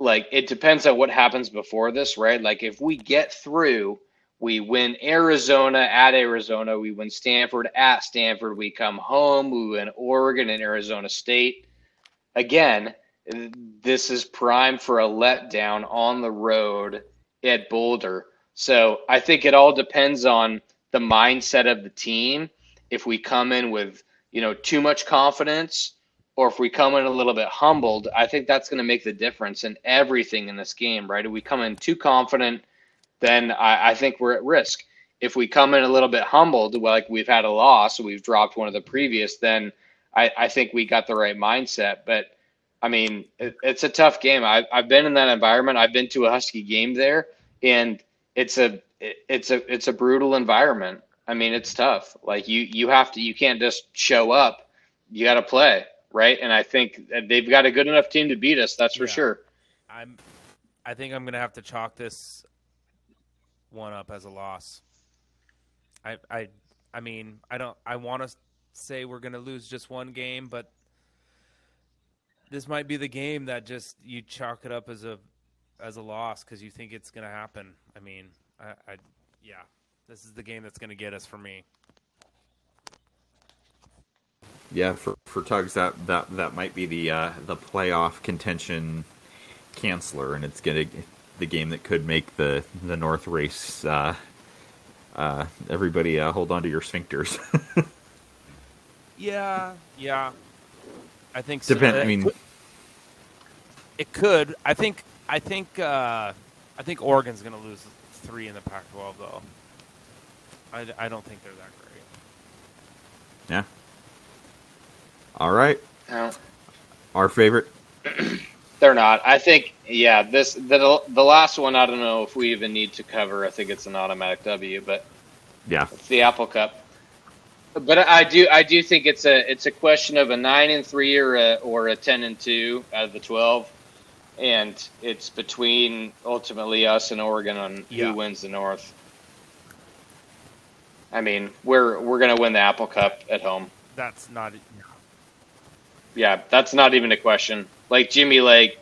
like it depends on what happens before this, right? Like if we get through, we win Arizona at Arizona, we win Stanford at Stanford, we come home, we win Oregon and Arizona State. Again, this is prime for a letdown on the road at Boulder. So I think it all depends on the mindset of the team. If we come in with, you know, too much confidence, or if we come in a little bit humbled, I think that's going to make the difference in everything in this game, right? If we come in too confident, then I, I think we're at risk. If we come in a little bit humbled, like we've had a loss, we've dropped one of the previous, then I, I think we got the right mindset. But I mean, it, it's a tough game. I've, I've been in that environment. I've been to a Husky game there, and it's a it's a it's a brutal environment. I mean, it's tough. Like you, you have to, you can't just show up. You got to play, right? And I think they've got a good enough team to beat us. That's for Yeah. sure. I'm. I think I'm gonna have to chalk this one up as a loss. I I I mean I don't. I want to say we're gonna lose just one game, but this might be the game that just you chalk it up as a as a loss because you think it's gonna happen. I mean, I, I yeah, this is the game that's gonna get us for me. Yeah, for for Tugs, that that that might be the uh, the playoff contention canceller, and it's gonna the game that could make the the North race. Uh, uh, everybody, uh, hold on to your sphincters. Yeah, yeah. I think so. Depend. I mean, It could. I think. I think. Uh, I think Oregon's going to lose three in the Pac-12, though. I, I don't think they're that great. yeah. All right, No, our favorite. they're not. I think, yeah, this the the last one. I don't know if we even need to cover. I think it's an automatic W, but Yeah, it's the Apple Cup. But I do, I do think it's a it's a question of a nine and three or a or a ten and two out of the twelve, and it's between ultimately us and Oregon on Yeah. who wins the North. I mean, we're we're gonna win the Apple Cup at home. That's not. Yeah, that's not even a question. Like Jimmy Lake,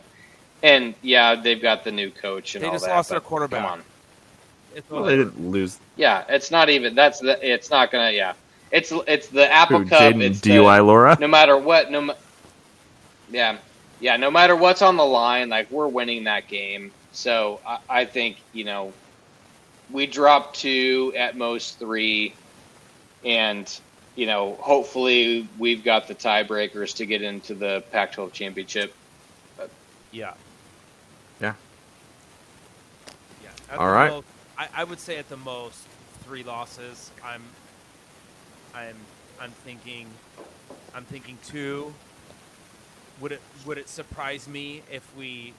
and yeah, they've got the new coach and They all just that. lost their quarterback. Come on. It's well, they didn't lose. Yeah, it's not even. That's the. It's not gonna. Yeah, it's it's the Apple Who, Cup. Jaden It's the- Laura? no matter what. No. Yeah, yeah. No matter what's on the line, like we're winning that game. So I, I think you know, we drop two at most three, and you know, hopefully we've got the tiebreakers to get into the Pac-12 championship. Yeah. Yeah. Yeah. At All the right. most- I, I would say at the most three losses. I'm. I'm. I'm thinking. I'm thinking two. Would it Would it surprise me if we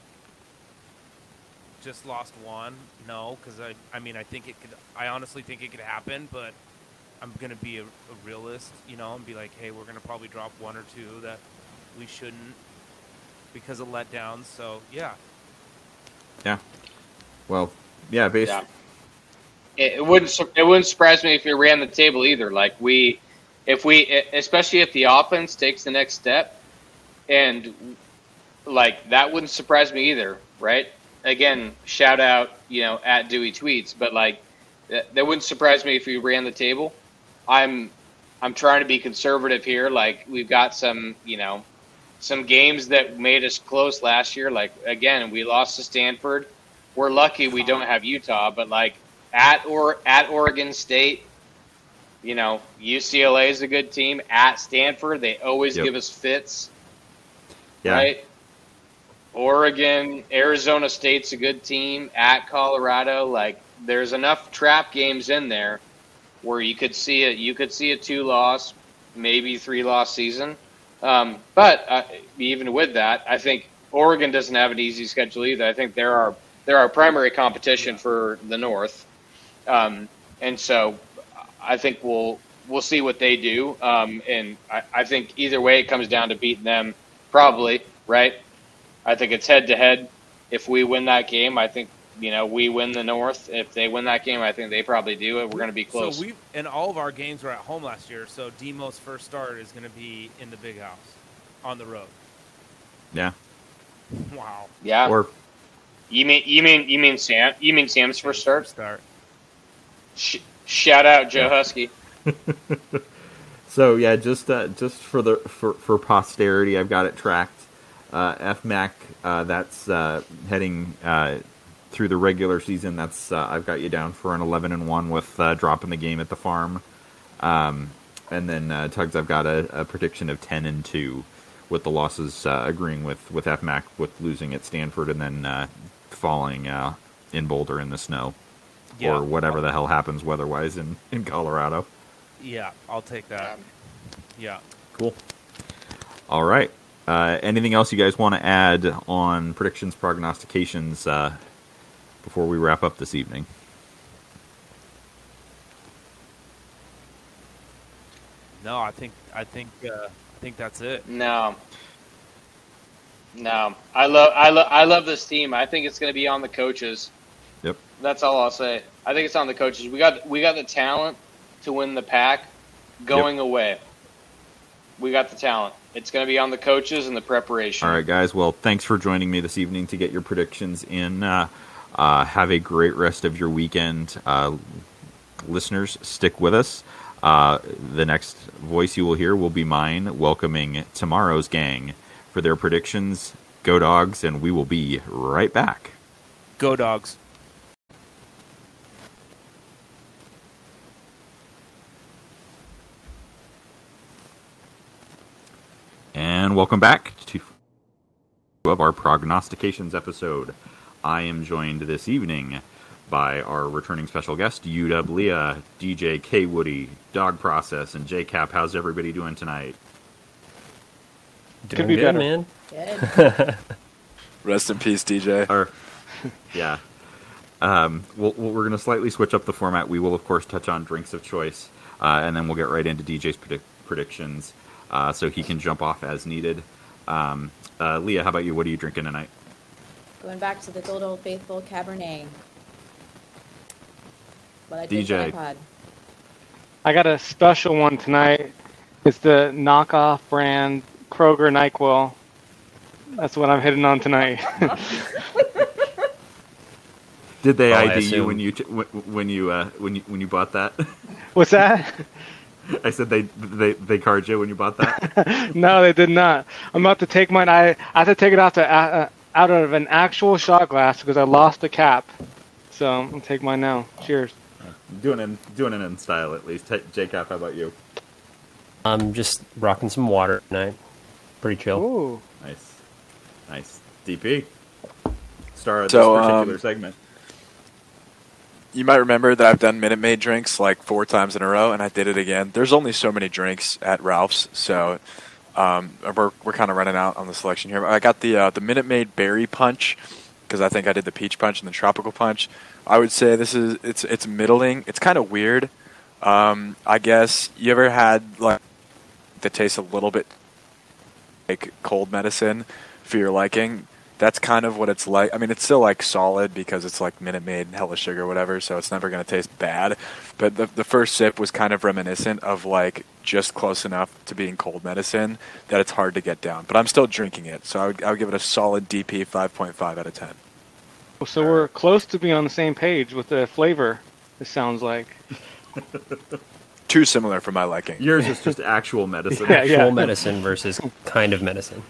just lost one? No, because I. I mean, I think it could. I honestly think it could happen, but I'm gonna be a, a realist, you know, and be like, hey, we're gonna probably drop one or two that we shouldn't because of letdowns. So yeah, Yeah. Well, yeah, based. Yeah. It, it wouldn't it wouldn't surprise me if we ran the table either. Like we, if we, especially if the offense takes the next step, and like that wouldn't surprise me either, right? Again, shout out, you know, at Dewey tweets, but like that, that wouldn't surprise me if we ran the table. I'm, I'm trying to be conservative here. Like we've got some, you know, some games that made us close last year. Like again, we lost to Stanford. We're lucky we don't have Utah, but like at or at Oregon State, you know, UCLA is a good team. At Stanford, they always Yep. give us fits, Yeah. right? Oregon, Arizona State's a good team. At Colorado, like there's enough trap games in there where you could see it. You could see a two loss, maybe three loss season. Um, but uh, even with that, I think Oregon doesn't have an easy schedule either. I think they're our they're primary competition for the North, um, and so I think we'll we'll see what they do. Um, and I, I think either way, it comes down to beating them, probably right. I think it's head to head. If we win that game, I think you know we win the North. If they win that game, I think they probably do it. We're going to be close. So we and all of our games were at home last year. So Demo's first start is going to be in the big house, on the road. Yeah. Wow. yeah. Or you mean you mean you mean Sam? You mean Sam's first start? Start. Sh- shout out Joe Yeah. Husky. So yeah, just uh, just for the for, for posterity, I've got it tracked. Uh, FMAC, uh, that's uh, heading uh, through the regular season. That's uh, I've got you down for an eleven and one with uh, dropping the game at the farm, um, and then uh, Tugs, I've got a, a prediction of ten and two, with the losses uh, agreeing with with FMAC with losing at Stanford and then uh, falling uh, in Boulder in the snow Yeah. or whatever the hell happens weather-wise in in Colorado. Yeah, I'll take that. Yeah. Cool. All right. Uh, anything else you guys want to add on predictions, prognostications uh, before we wrap up this evening? no, I think I think uh, I think that's it. No. No. I love I love I love this team. I think it's going to be on the coaches. Yep. That's all I'll say. I think it's on the coaches. We got we got the talent to win the pack going away. We got the talent. It's going to be on the coaches and the preparation. All right, guys. Well, thanks for joining me this evening to get your predictions in. Uh, uh, have a great rest of your weekend. Uh, listeners, stick with us. Uh, the next voice you will hear will be mine, welcoming tomorrow's gang for their predictions. Go dogs, and we will be right back. Go dogs. And welcome back to of our prognostications episode. I am joined this evening by our returning special guest, UW Leah, DJ K Woody, DawgProcess, and J Cap. How's everybody doing tonight? Doing be good, better. man. Good. Rest in peace, DJ. Or, yeah. Um, we'll, we'll- we're going to slightly switch up the format. We will, of course, touch on drinks of choice, uh, and then we'll get right into DJ's predic- predictions, uh, so he can jump off as needed. Um, uh, Leah, how about you? What are you drinking tonight? Going back to the good old faithful Cabernet. What I DJ. for. I got a special one tonight. It's the knockoff brand Kroger NyQuil. That's what I'm hitting on tonight. Did they Oh, ID you when you t- when, when you uh, when you when you bought that? What's that? I said they they they card you when you bought that. no, they did not. I'm about to take mine. I, I have to take it out to uh, out of an actual shot glass because I lost the cap. So I'm gonna take mine now. Cheers. doing it doing it in style at least. Hey, Jacob, how about you? I'm just rocking some water tonight. Pretty chill. Ooh. Nice, nice. DP, star of So, this particular um, segment. You might remember that I've done Minute Maid drinks like four times in a row, and I did it again. There's only so many drinks at Ralph's, so um, we're we're kind of running out on the selection here. I got the uh, the Minute Maid Berry Punch because I think I did the Peach Punch and the Tropical Punch. I would say this is it's it's middling. It's kind of weird. Um, I guess you ever had like that tastes a little bit like cold medicine for your liking. That's kind of what it's like. I mean, it's still like solid because it's like Minute Maid, hella sugar, whatever. So it's never going to taste bad. But the the first sip was kind of reminiscent of like just close enough to being cold medicine that it's hard to get down. But I'm still drinking it, so I would, I would give it a solid DP 5.5 out of 10. So we're close to being on the same page with the flavor. It sounds like. Too similar for my liking. Yours is just actual medicine. Yeah, Actual yeah. medicine versus kind of medicine.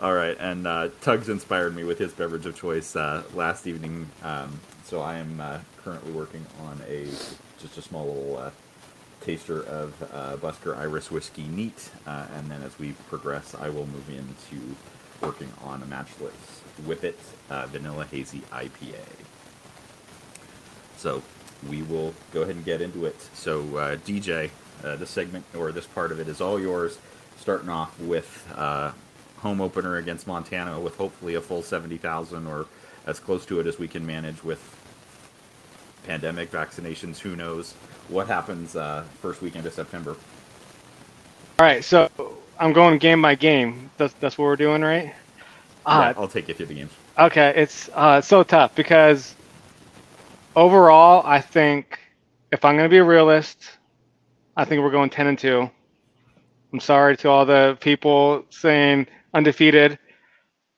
All right, and uh, Tugs inspired me with his beverage of choice uh, last evening. Um, so I am uh, currently working on a just a small little uh, taster of uh, Busker Irish Whiskey Neat, uh, and then as we progress, I will move into working on a matchless Whippet Vanilla Hazy IPA. So we will go ahead and get into it. So DJ, this segment or this part of it is all yours. Starting off with home opener against Montana with hopefully a full seventy thousand or as close to it as we can manage with pandemic vaccinations. Who knows what happens uh, first weekend of September? All right, so I'm going game by game. That's that's what we're doing, right? Yeah, Uh, I'll take you through the games. Okay, it's uh, so tough because overall, I think if I'm going to be a realist, I think we're going 10 and 2. I'm sorry to all the people saying undefeated,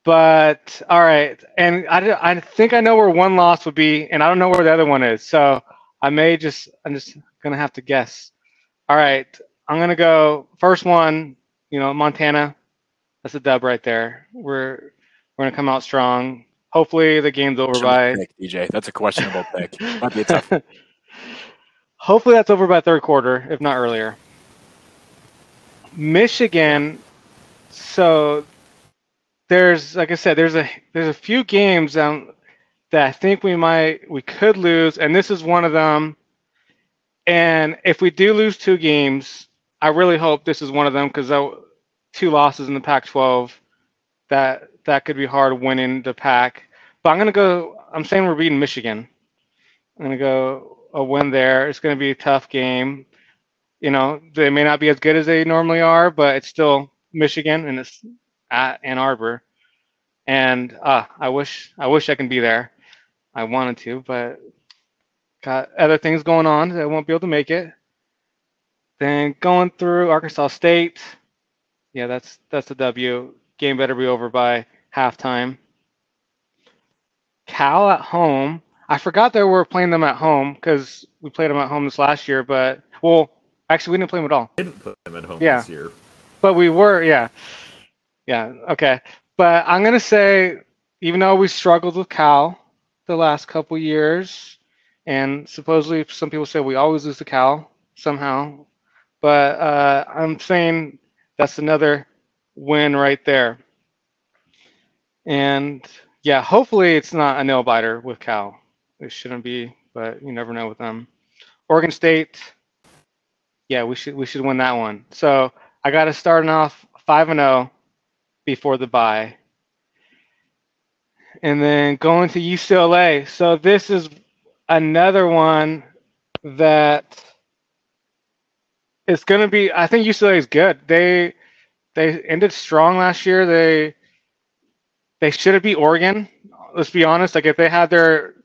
but all right. And I, I think I know where one loss would be, and I don't know where the other one is. So I may just, I'm just going to have to guess. All right, I'm going to go first one, you know, Montana. That's a dub right there. We're we're gonna come out strong. Hopefully the game's over by. Pick, DJ. That's a questionable pick. Might be a tough. Hopefully that's over by third quarter, if not earlier. Michigan. So there's, like I said, there's a there's a few games um, that I think we might we could lose, and this is one of them. And if we do lose two games, I really hope this is one of them because two losses in the Pac-12, that that could be hard winning the pack. But I'm gonna go. I'm saying we're beating Michigan. I'm gonna go a win there. It's gonna be a tough game. You know, they may not be as good as they normally are, but it's still Michigan and it's at Ann Arbor. And uh, I wish I wish I can be there. I wanted to, but got other things going on that I won't be able to make it. Then going through Arkansas State. Yeah, that's that's a W. Game better be over by halftime. Cal at home. I forgot that we were playing them at home because we played them at home this last year, but well, actually we didn't play them at all. Didn't put them at home Yeah. this year. But we were, yeah. Yeah, okay. But I'm going to say, even though we struggled with Cal the last couple years, and supposedly some people say we always lose to Cal somehow, but uh, I'm saying that's another win right there. And yeah, hopefully it's not a nail biter with Cal. It shouldn't be, but you never know with them. Oregon State, yeah, we should we should win that one. So I got us starting off five and zero before the bye, and then going to UCLA. So this is another one that it's going to be. I think UCLA is good. They they ended strong last year. They they should have beat Oregon. Let's be honest. Like if they had their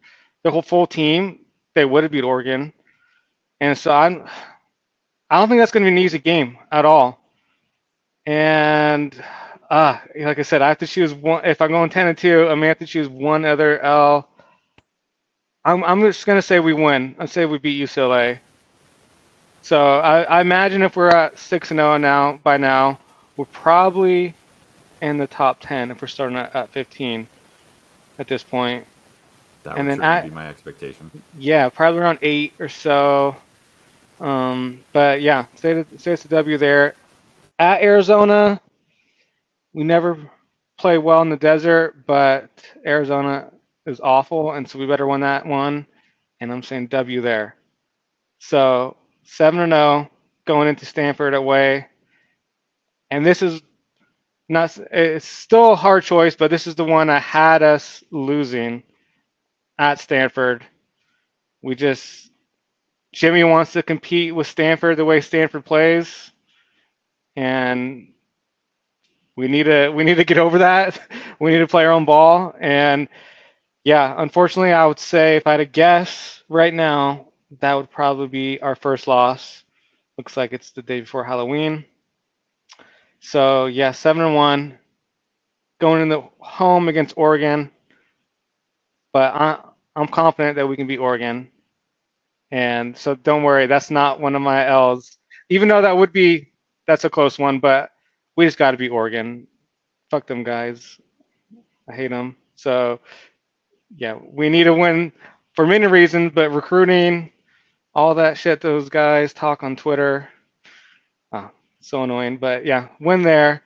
their whole full team, they would have beat Oregon. And so I'm I don't think that's going to be an easy game at all. And uh, like I said, I have to choose one. If I'm going 10 and 2, I may have to choose one other L. I'm, I'm just going to say we win. I'll say we beat UCLA. So I, I imagine if we're at 6 and 0 now, by now, we're probably in the top 10 if we're starting at, at 15 at this point. That And would then I- be my expectation. Yeah, probably around eight or so. Um, but yeah, say the, say it's a W there. At Arizona, we never play well in the desert, but Arizona is awful, and so we better win that one. And I'm saying W there. So seven and zero going into Stanford away, and this is not. It's still a hard choice, but this is the one that had us losing at Stanford. We just Jimmy wants to compete with Stanford the way Stanford plays, and we need to we need to get over that. We need to play our own ball, and yeah, unfortunately, I would say if I had to guess right now, that would probably be our first loss. Looks like it's the day before Halloween. So yeah, seven and one, going in the home against Oregon. But I, I'm confident that we can beat Oregon. And so don't worry, that's not one of my L's. Even though that would be that's a close one, but we just got to be Oregon. Fuck them guys. I hate them. So yeah, we need to win for many reasons, but recruiting, all that shit those guys talk on Twitter. Oh, so annoying. But yeah, win there.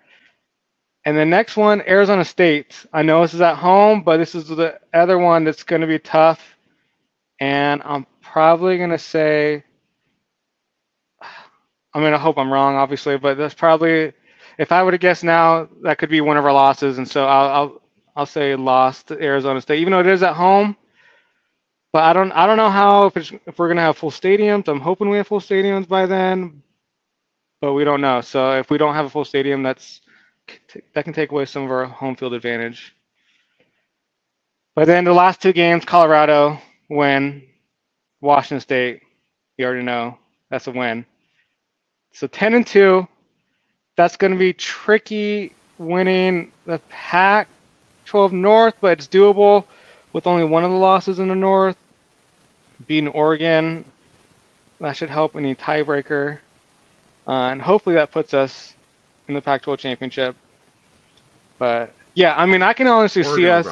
And the next one, Arizona State. I know this is at home, but this is the other one that's going to be tough. And I'm probably going to say, I mean, I hope I'm wrong, obviously, but that's probably, if I were to guess now, that could be one of our losses. And so I'll, I'll, I'll say lost Arizona State, even though it is at home. But I don't, I don't know how if, it's, if we're to have full stadiums. I'm hoping we have full stadiums by then, but we don't know. So if we don't have a full stadium, that's that can take away some of our home field advantage. But then the last two games, Colorado win, Washington State, you already know that's a win. So 10 and 2, that's going to be tricky winning the Pac 12 North, but it's doable with only one of the losses in the North. Beating Oregon, that should help any tiebreaker. Uh, and hopefully that puts us in the Pac-12 championship. But yeah, I mean, I can honestly Oregon see us.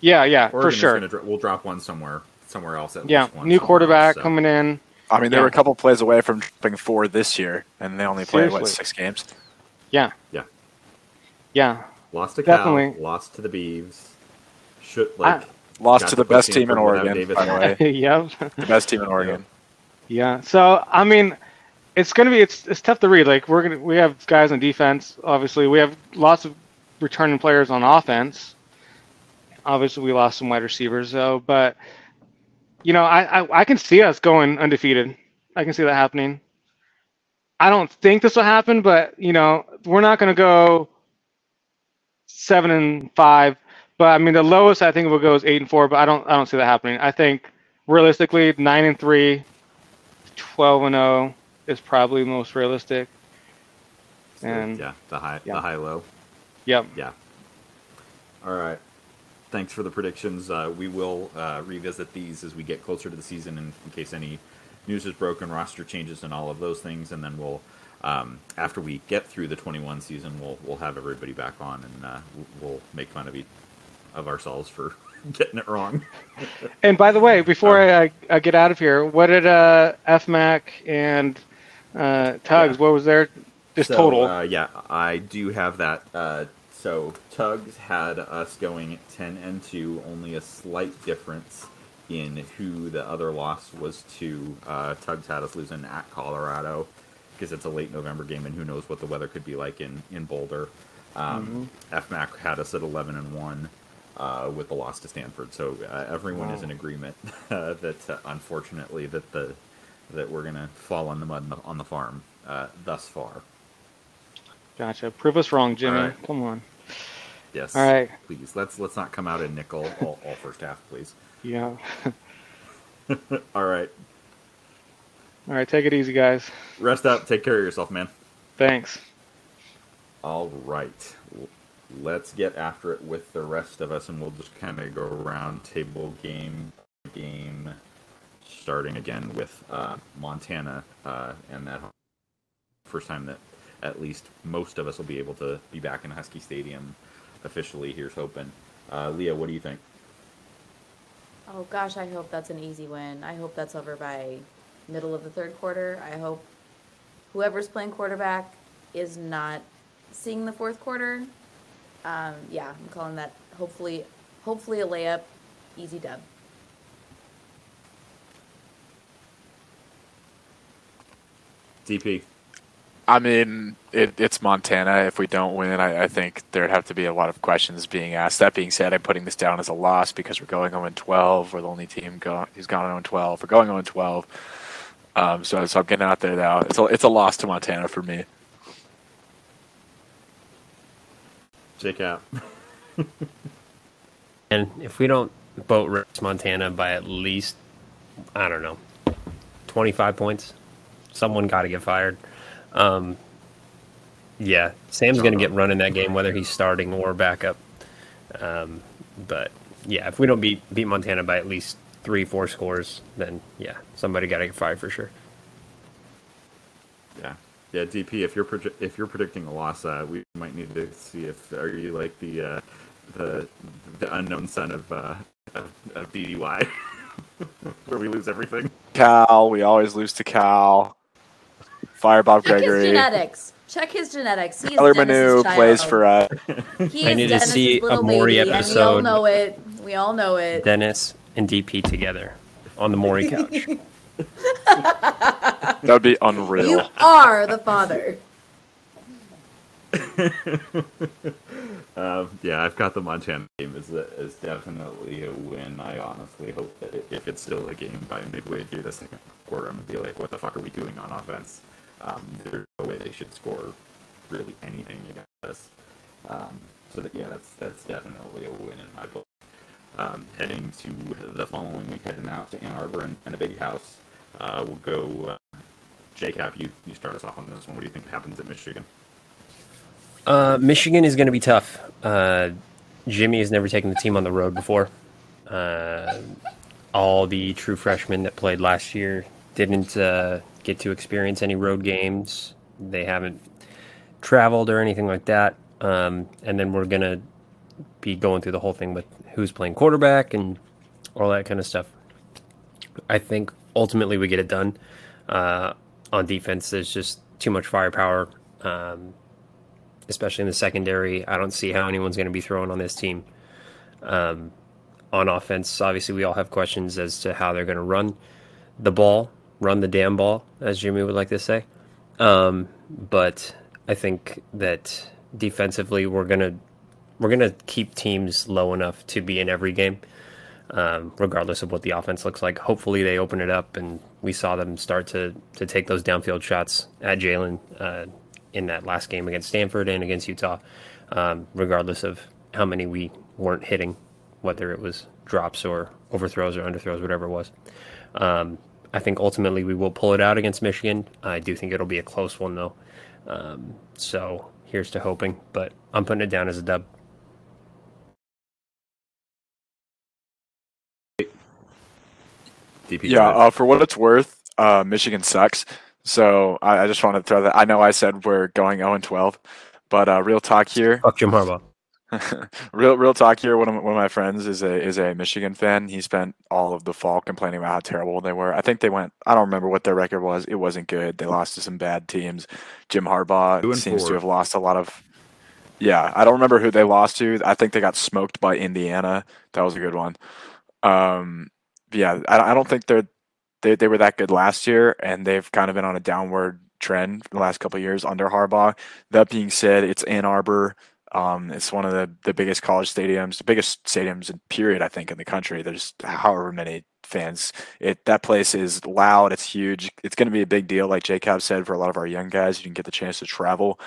Yeah, yeah, Oregon for sure. dro- we'll drop one somewhere, somewhere else. At Yeah, least one new quarterback else, so. coming in. I mean, they Yeah. were a couple plays away from dropping four this year, and they only played what six games. Yeah. Yeah. Yeah. Lost to Cal, Definitely. lost to the Beavs. Should like Lost to the play best team in Oregon, Davis by the way. yep. The best team in Oregon. Yeah. So I mean, it's gonna be it's it's tough to read. Like we're gonna we have guys on defense. Obviously, we have lots of returning players on offense. Obviously, we lost some wide receivers though, but you know, I I, I can see us going undefeated. I can see that happening. I don't think this will happen, but you know, we're not going to go seven and five. But I mean, the lowest I think we'll go is eight and four. But I don't, I don't see that happening. I think realistically, nine and three, 12 and zero is probably most realistic. And- yeah, the high, yeah. the high low. Yep. Yeah. All right. Thanks for the predictions. Uh, we will uh, revisit these as we get closer to the season, in, in case any news is broken, roster changes, and all of those things. And then we'll, um, after we get through the 21 season, we'll we'll have everybody back on, and uh, we'll make fun of each of ourselves for getting it wrong. And by the way, before Um, I, I get out of here, what did uh, FMAC and uh, Tugs? Yeah. What was their just So, total? Uh, yeah, I do have that. So Tugs had us going ten and two, only a slight difference in who the other loss was to. Uh, Tugs had us losing at Colorado because it's a late November game, and who knows what the weather could be like in in Boulder. Um, FMAC had us at eleven and one. Uh, with the loss to Stanford, so uh, everyone is in agreement uh, that uh, unfortunately that the that we're gonna fall in the mud on the, on the farm uh, thus far. Gotcha. Prove us wrong, Jimmy. Right. Come on. Yes. All right. Please let's let's not come out in nickel all, all first half, please. Yeah. All right. All right. Take it easy, guys. Rest up. Take care of yourself, man. Thanks. All right. Let's get after it with the rest of us, and we'll just kind of go around table game game, starting again with uh, Montana, uh, and that first time that at least most of us will be able to be back in Husky Stadium officially. Here's hoping. Uh, Leah, what do you think? Oh gosh, I hope that's an easy win. I hope that's over by middle of the third quarter. I hope whoever's playing quarterback is not seeing the fourth quarter. Um, yeah, I'm calling that hopefully hopefully a layup, easy dub. DP. I mean, it, it's Montana. If we don't win, I, I think there'd have to be a lot of questions being asked. That being said, I'm putting this down as a loss because we're going 0 12. We're the only team go, who's gone 0 12. We're going 0 12. Um, so, so I'm getting out there now. It's a, it's a loss to Montana for me. J out. And if we don't boat race Montana by at least, I don't know, 25 points, someone got to get fired. Um, yeah, Sam's going to get run in that game, whether he's starting or backup. Um, but yeah, if we don't beat beat Montana by at least three, four scores, then yeah, somebody got to get fired for sure. Yeah, yeah. DP, if you're proje- if you're predicting a loss, uh, we might need to see if are you like the uh, the the unknown son of uh, of, of DDY, where we lose everything. Cal, we always lose to Cal. Fire Bob Check his Gregory. genetics. Check his genetics. He Tyler Manu plays for us. He I is need to see a little Maury baby, and we all know it. We all know it. Dennis and DP together on the Maury couch. That would be unreal. You are the father. Um, yeah, I've got the Montana game as a, as definitely a win. I honestly hope that it, if it's still a game by midway through the second quarter, I'm gonna be like, what the fuck are we doing on offense? Um, there's no way they should score really anything against us. Um, so that yeah, that's that's definitely a win in my book. Um, heading to the following week, heading out to Ann Arbor and, and a big house. Uh, we'll go. Uh, J-Cap, you, you start us off on this one. What do you think happens at Michigan? Uh, Michigan is going to be tough. Uh, Jimmy has never taken the team on the road before. Uh, all the true freshmen that played last year didn't uh, get to experience any road games. They haven't traveled or anything like that. Um, and then we're going to be going through the whole thing with who's playing quarterback and all that kind of stuff. I think ultimately we get it done. Uh, on defense, there's just too much firepower. Um, especially in the secondary. I don't see how anyone's going to be throwing on this team. Um, on offense, obviously, we all have questions as to how they're going to run the ball, run the damn ball, as Jimmy would like to say. Um, but I think that defensively, we're gonna we're gonna keep teams low enough to be in every game. um, regardless of what the offense looks like. Hopefully, they open it up, and we saw them start to to take those downfield shots at Jalen uh, in that last game against Stanford and against Utah. Um, regardless of how many we weren't hitting, whether it was drops or overthrows or underthrows, whatever it was. Um, I think ultimately we will pull it out against Michigan. I do think it'll be a close one though. Um, so here's to hoping, but I'm putting it down as a dub. DP, Yeah, uh, for what it's worth, uh, Michigan sucks. So I, I just want to throw that. I know I said we're going 0 and 12, but uh, real talk here. Fuck Jim Harbaugh. real real talk here. One of my, one of my friends is a is a Michigan fan. He spent all of the fall complaining about how terrible they were. I think they went. I don't remember what their record was. It wasn't good. They lost to some bad teams. Jim Harbaugh seems four. to have lost a lot of. Yeah, I don't remember who they lost to. I think they got smoked by Indiana. That was a good one. Um, yeah, I, I don't think they're they they were that good last year, and they've kind of been on a downward trend the last couple of years under Harbaugh. That being said, it's Ann Arbor. Um, it's one of the, the biggest college stadiums, the biggest stadiums in period, I think, in the country. There's however many fans. It that place is loud. It's huge. It's going to be a big deal, like Jacob said, for a lot of our young guys. You can get the chance to travel.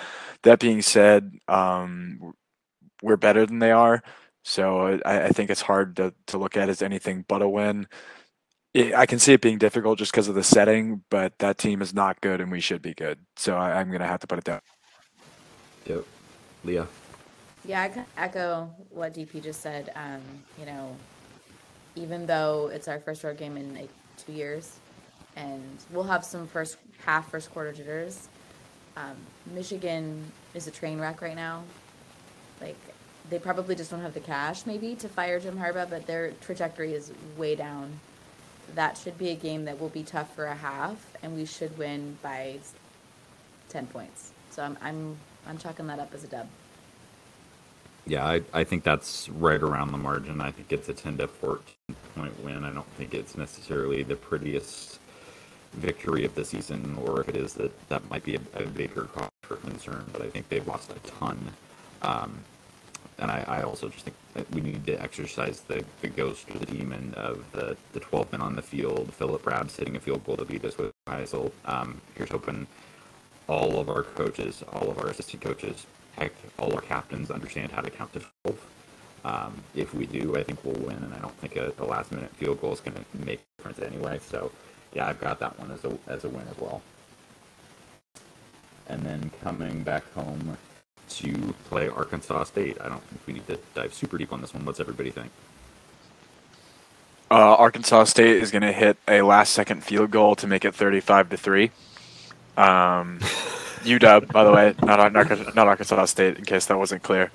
That being said, um, we're better than they are. So I, I think it's hard to, to look at as anything but a win. It, I can see it being difficult just because of the setting, but that team is not good, and we should be good. So I, I'm going to have to put it down. Yep. Leah. Yeah, I echo what DP just said. Um, you know, even though it's our first road game in like two years, and we'll have some first half, first quarter jitters. Um, Michigan is a train wreck right now. Like, they probably just don't have the cash, maybe, to fire Jim Harbaugh, but their trajectory is way down. That should be a game that will be tough for a half, and we should win by ten points. So I'm I'm I'm chalking that up as a dub. Yeah, I, I think that's right around the margin. I think it's a 10 to 14 point win. I don't think it's necessarily the prettiest victory of the season, or if it is, that that might be a, a bigger cause for concern. But I think they've lost a ton. Um, and I, I also just think that we need to exercise the, the ghost of the demon of the, the 12 men on the field. Philip Brabs hitting a field goal to beat us with Heisel. Um, here's hoping all of our coaches, all of our assistant coaches, heck, all our captains understand how to count to 12. Um, if we do, I think we'll win, and I don't think a, a last minute field goal is going to make a difference anyway. So, yeah, I've got that one as a, as a win as well. And then coming back home to play Arkansas State, I don't think we need to dive super deep on this one. What's everybody think? Uh, Arkansas State is going to hit a last second field goal to make it 35 to 3. Um, UW, by the way, not, not, not Arkansas State, in case that wasn't clear.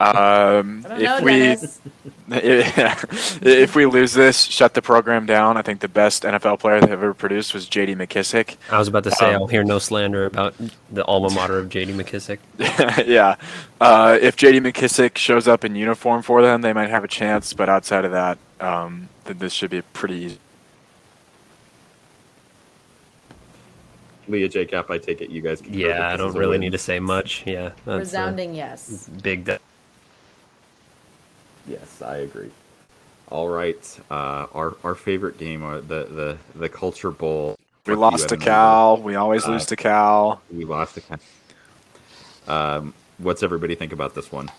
Um, if know, we Dennis. if we lose this, shut the program down. I think the best NFL player they've ever produced was J.D. McKissick. I was about to say Um, I'll hear no slander about the alma mater of J.D. McKissick. yeah. Uh, if J.D. McKissick shows up in uniform for them, they might have a chance. But outside of that, um, th- this should be pretty easy. Leah Jacob, I take it you guys. concur Yeah, I don't really win? need to say much. Yeah, that's a Resounding yes. big. dub. Yes, I agree. All right, uh, our our favorite game, uh, the the the Culture Bowl. We Fuck lost to Evan Cal. We always Uh, lose to Cal. We lost the. Cal. Um, what's everybody think about this one?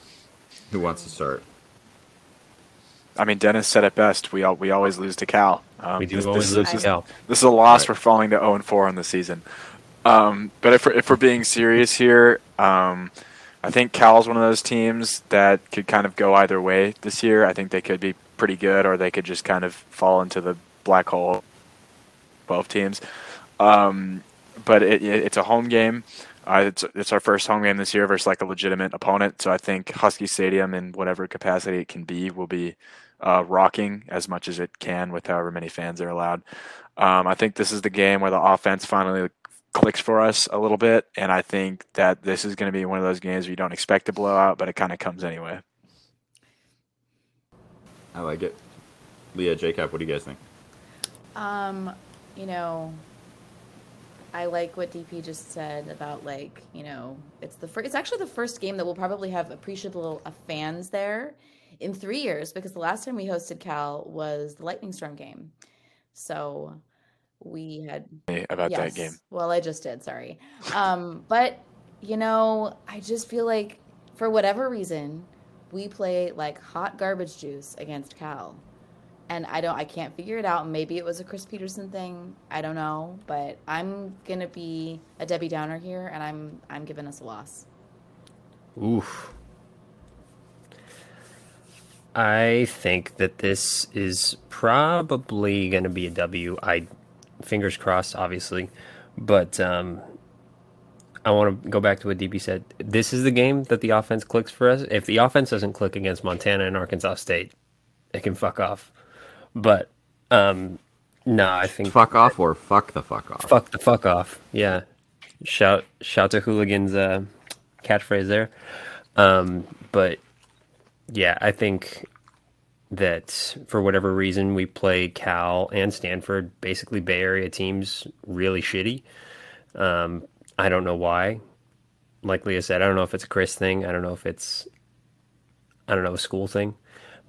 Who wants to start? I mean, Dennis said it best. We all, we always lose to Cal. Um, We do this, always this, lose this this is a loss Right. for falling to 0 and 4 on the season. Um, but if we're, if we're being serious here, um, I think Cal's one of those teams that could kind of go either way this year. I think they could be pretty good, or they could just kind of fall into the black hole. Both teams, um, but it, it, it's a home game. Uh, it's it's our first home game this year versus like a legitimate opponent. So I think Husky Stadium, in whatever capacity it can be, will be uh, rocking as much as it can with however many fans are allowed. Um, I think this is the game where the offense finally clicks for us a little bit, and I think that this is going to be one of those games where you don't expect to blow out, but it kind of comes anyway. I like it. Leah Jacob, what do you guys think? Um, you know, I like what DP just said about like, you know, it's the first, it's actually the first game that we'll probably have appreciable of fans there. In three years because the last time we hosted Cal was the Lightning Storm game. So we had about that game. Well, I just did. Sorry, um, but you know, I just feel like for whatever reason, we play like hot garbage juice against Cal. And I don't I can't figure it out. Maybe it was a Chris Peterson thing. I don't know. But I'm gonna be a Debbie Downer here and I'm I'm giving us a loss. Oof. I think that this is probably going to be a W. I fingers crossed, obviously, but um, I want to go back to what DP said. This is the game that the offense clicks for us. If the offense doesn't click against Montana and Arkansas State, it can fuck off. But um, no, I think Fuck off or fuck the fuck off. fuck the fuck off. Yeah, shout shout to hooligans uh, catchphrase there. Um, but yeah, I think that for whatever reason we play Cal and Stanford, basically Bay Area teams, really shitty. Um, I don't know why. Like Leah said, I don't know if it's a Chris thing. I don't know if it's I don't know a school thing,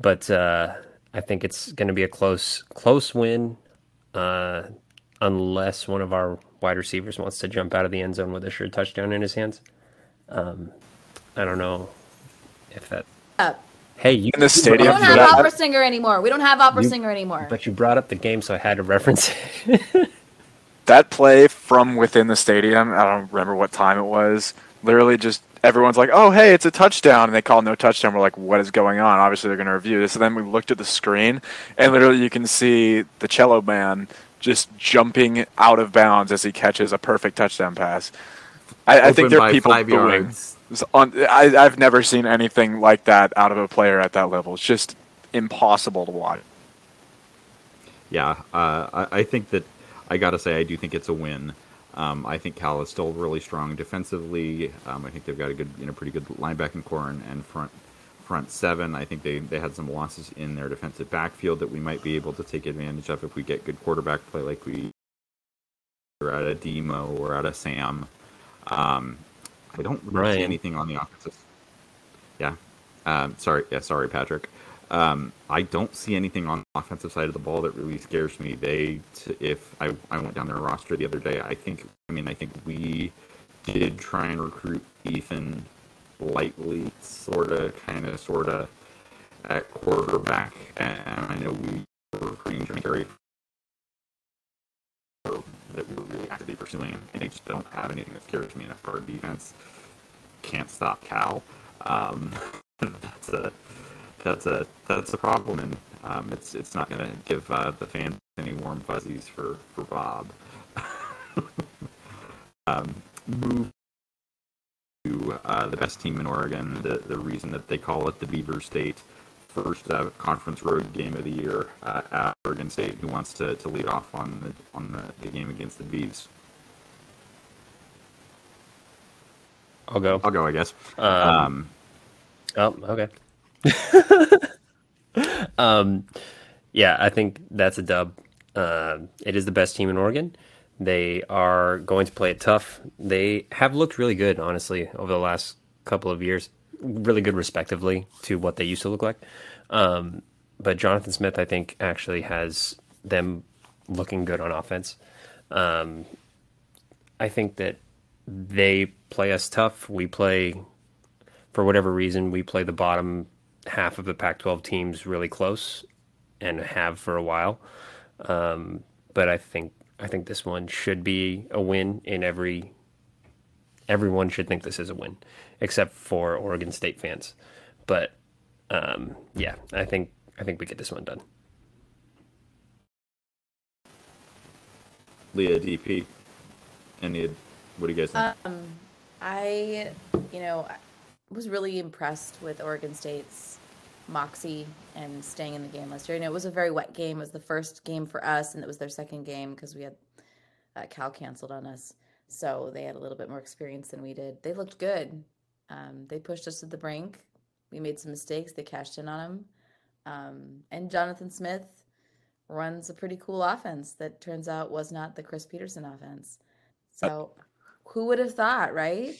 but uh, I think it's going to be a close close win, uh, unless one of our wide receivers wants to jump out of the end zone with a sure touchdown in his hands. Um, I don't know if that. Up. Hey, you In the stadium. We don't have that. opera singer anymore. We don't have opera You- singer anymore. but you brought up the game, so I had to reference it. that play from within the stadium, I don't remember what time it was. Literally, just everyone's like, "Oh, hey, it's a touchdown!" and they call no touchdown. We're like, "What is going on?" Obviously, they're going to review this. And then we looked at the screen, and literally, you can see the cello man just jumping out of bounds as he catches a perfect touchdown pass. I, I think there are people five booing. yards. On- I, I've never seen anything like that out of a player at that level. It's just impossible to watch. Yeah, uh, I, I think that I got to say I do think it's a win. Um, I think Cal is still really strong defensively. Um, I think they've got a good, you know, pretty good linebacking core and, and front front seven. I think they, they had some losses in their defensive backfield that we might be able to take advantage of if we get good quarterback play like we or at a Demo or at a Sam. Um, I don't really see anything on the offensive. Yeah. Um, sorry. Yeah. Sorry, Patrick. Um, I don't see anything on the offensive side of the ball that really scares me. They, t- if I, I went down their roster the other day, I think, I mean, I think we did try and recruit Ethan lightly, sort of, kind of, sort of, at quarterback, and I know we were recruiting Jimmy Carey that we were really actively pursuing, and they just don't have anything that scares me enough our defense. Can't stop Cal. Um, that's a that's a that's a problem, and um, it's it's not going to give uh, the fans any warm fuzzies for for Bob. um, move to uh, the best team in Oregon. The the reason that they call it the Beaver State. First uh, conference road game of the year uh, at Oregon State. Who wants to, to lead off on the on the, the game against the Beavs? I'll go. I'll go, I guess. Um, Um, Oh, okay. um, yeah, I think that's a dub. Um it is the best team in Oregon. They are going to play it tough. They have looked really good, honestly, over the last couple of years. Really good, respectively, to what they used to look like. Um, but Jonathan Smith, I think, actually has them looking good on offense. Um, I think that they play us tough. We play for whatever reason, we play the bottom half of the Pac-12 teams really close, and have for a while. Um, but I think I think this one should be a win in every. Everyone should think this is a win, except for Oregon State fans. But um, yeah, I think I think we get this one done. Leah DP. Any? What do you guys think? Um, I, you know, I was really impressed with Oregon State's moxie and staying in the game last year. You know, it was a very wet game. It was the first game for us, and it was their second game because we had uh, Cal canceled on us. So they had a little bit more experience than we did. They looked good. Um, they pushed us to the brink. We made some mistakes. They cashed in on them. Um, and Jonathan Smith runs a pretty cool offense that turns out was not the Chris Peterson offense. So who would have thought, right?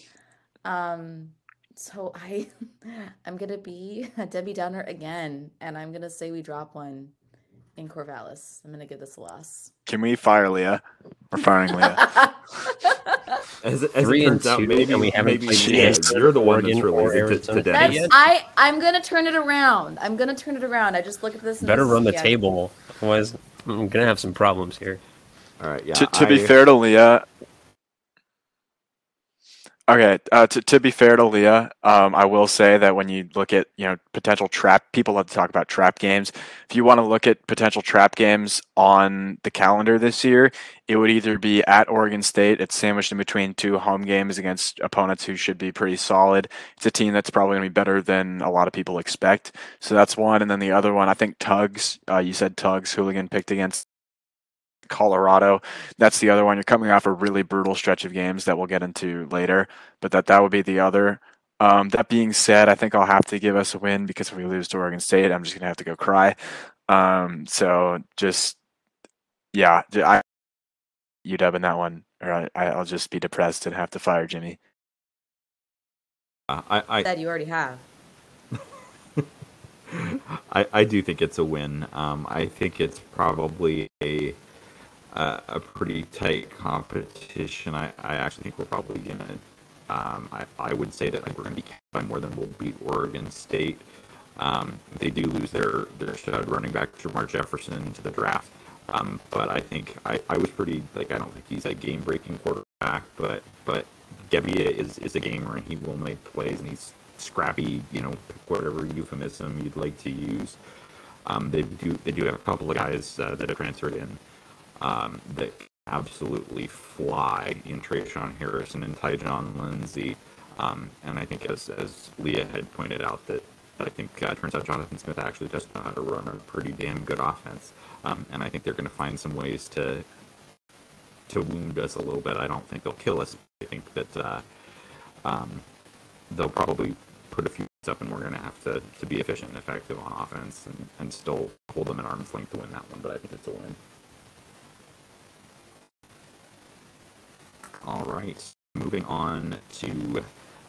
Um, So I, I'm gonna be a Debbie Downer again, and I'm gonna say we drop one in Corvallis. I'm gonna give this a loss. Can we fire Leah? We're firing Leah. As, as Three it and turns out, two, maybe, and we haven't maybe played yeah, Kansas, you're the one that's Oregon, or related to, to Arizona. Denny. That's yet? I. I'm gonna turn it around. I'm gonna turn it around. I just look at this. And Better this- run the yeah. table, otherwise I'm gonna have some problems here. All right, yeah. to, to be fair to Leah, okay. Uh, to to be fair to Leah, um, I will say that when you look at you know potential trap, people love to talk about trap games. If you want to look at potential trap games on the calendar this year, it would either be at Oregon State. It's sandwiched in between two home games against opponents who should be pretty solid. It's a team that's probably going to be better than a lot of people expect. So that's one, and then the other one, I think Tugs. Uh, you said Tugs hooligan picked against Colorado. That's the other one. You're coming off a really brutal stretch of games that we'll get into later, but that that would be the other. Um, that being said, I think I'll have to give us a win because if we lose to Oregon State, I'm just gonna have to go cry. Um, so just yeah, j- I UW in that one, or I, I'll just be depressed and have to fire Jimmy. I, I, That you already have. I, I do think it's a win. Um, I think it's probably a a, a pretty tight competition. I, I actually think we're probably gonna. Um, I, I would say that like, we're gonna be by more than we'll beat Oregon State. Um, they do lose their their stud running back Jermar Jefferson to the draft. Um, but I think I, I was pretty like I don't think he's a game breaking quarterback, but but Gebbia is, is a gamer and he will make plays and he's scrappy, you know, whatever euphemism you'd like to use. Um, they do they do have a couple of guys uh, that have transferred in um, that absolutely fly in Tre'Shaun Harrison and Tyjon Lindsey. Um, and I think as as Leah had pointed out that I think uh, turns out Jonathan Smith actually does know how to run a pretty damn good offense. Um, and I think they're going to find some ways to to wound us a little bit. I don't think they'll kill us. I think that uh, um, they'll probably put a few up, and we're going to have to, to be efficient and effective on offense and, and still hold them at arm's length to win that one. But I think it's a win. All right, moving on to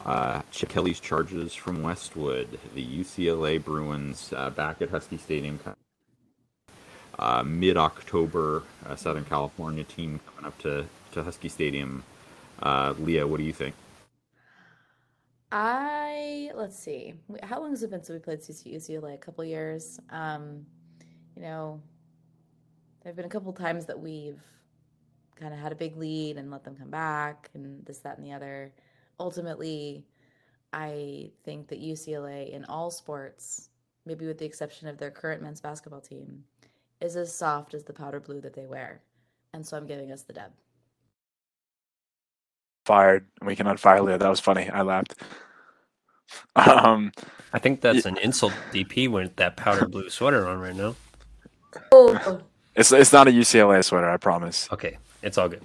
uh, Chip Kelly's charges from Westwood. The UCLA Bruins uh, back at Husky Stadium. Uh, Mid October, uh, Southern California team coming up to, to Husky Stadium. Uh, Leah, what do you think? I let's see. How long has it been since we played UCLA? A couple years. Um, you know, there've been a couple times that we've kind of had a big lead and let them come back, and this, that, and the other. Ultimately, I think that UCLA in all sports, maybe with the exception of their current men's basketball team, is as soft as the powder blue that they wear, and so I'm giving us the dub. Fired. We can unfire Leah. That was funny. I laughed. Um, I think that's an insult DP with that powder blue sweater on right now. Oh, it's it's not a UCLA sweater. I promise. Okay, it's all good.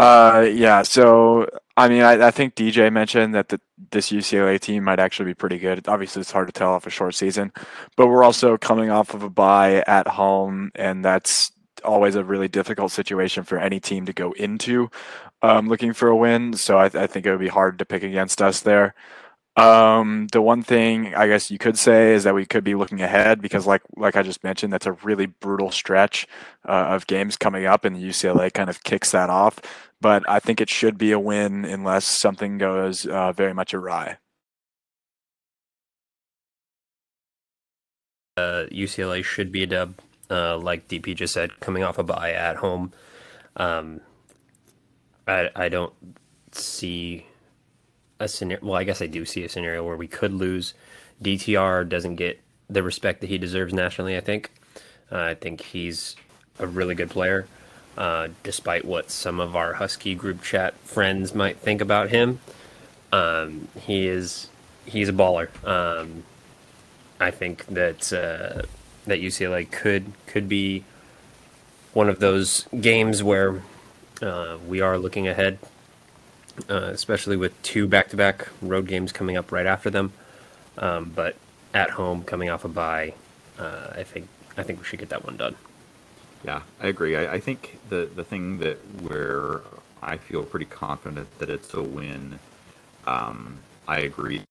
Uh, yeah. So, I mean, I, I think DJ mentioned that the, this UCLA team might actually be pretty good. Obviously, it's hard to tell off a short season, but we're also coming off of a bye at home, and that's always a really difficult situation for any team to go into, um, looking for a win. So I, I think it would be hard to pick against us there. Um, the one thing I guess you could say is that we could be looking ahead because, like like I just mentioned, that's a really brutal stretch uh, of games coming up, and UCLA kind of kicks that off. But I think it should be a win unless something goes uh, very much awry. Uh, UCLA should be a dub, uh, like DP just said, coming off a bye at home. Um, I I don't see a scenario. Well, I guess I do see a scenario where we could lose. DTR doesn't get the respect that he deserves nationally. I think. Uh, I think he's a really good player, uh, despite what some of our Husky group chat friends might think about him. Um, he is he's a baller. Um, I think that uh, that UCLA could could be one of those games where uh, we are looking ahead, uh, especially with two back-to-back road games coming up right after them. Um, but at home, coming off a bye, uh, I think I think we should get that one done. Yeah, I agree. I, I think the the thing that where I feel pretty confident that it's a win. Um, I agree.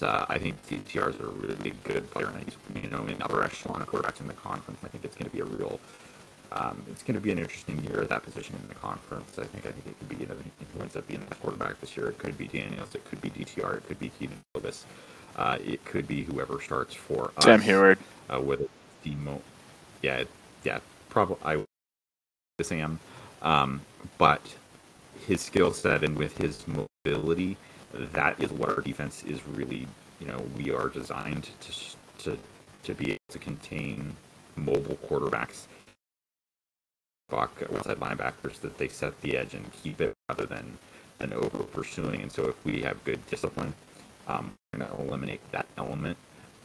Uh, I think DTR is a really good player, and he's you know in upper echelon quarterbacks in the conference. I think it's going to be a real. Um, it's going to be an interesting year at that position in the conference. I think I think it could be you know who ends up being the quarterback this year. It could be Daniels. It could be DTR. It could be Kedon Slovis. Uh, it could be whoever starts for us. Sam Huard. Uh, whether the mo- yeah, yeah, probably I Sam, um, but his skill set and with his mobility, that is what our defense is really. You know, we are designed to to to be able to contain mobile quarterbacks, outside linebackers that they set the edge and keep it rather than than over pursuing. And so, if we have good discipline, um, we're going to eliminate that element.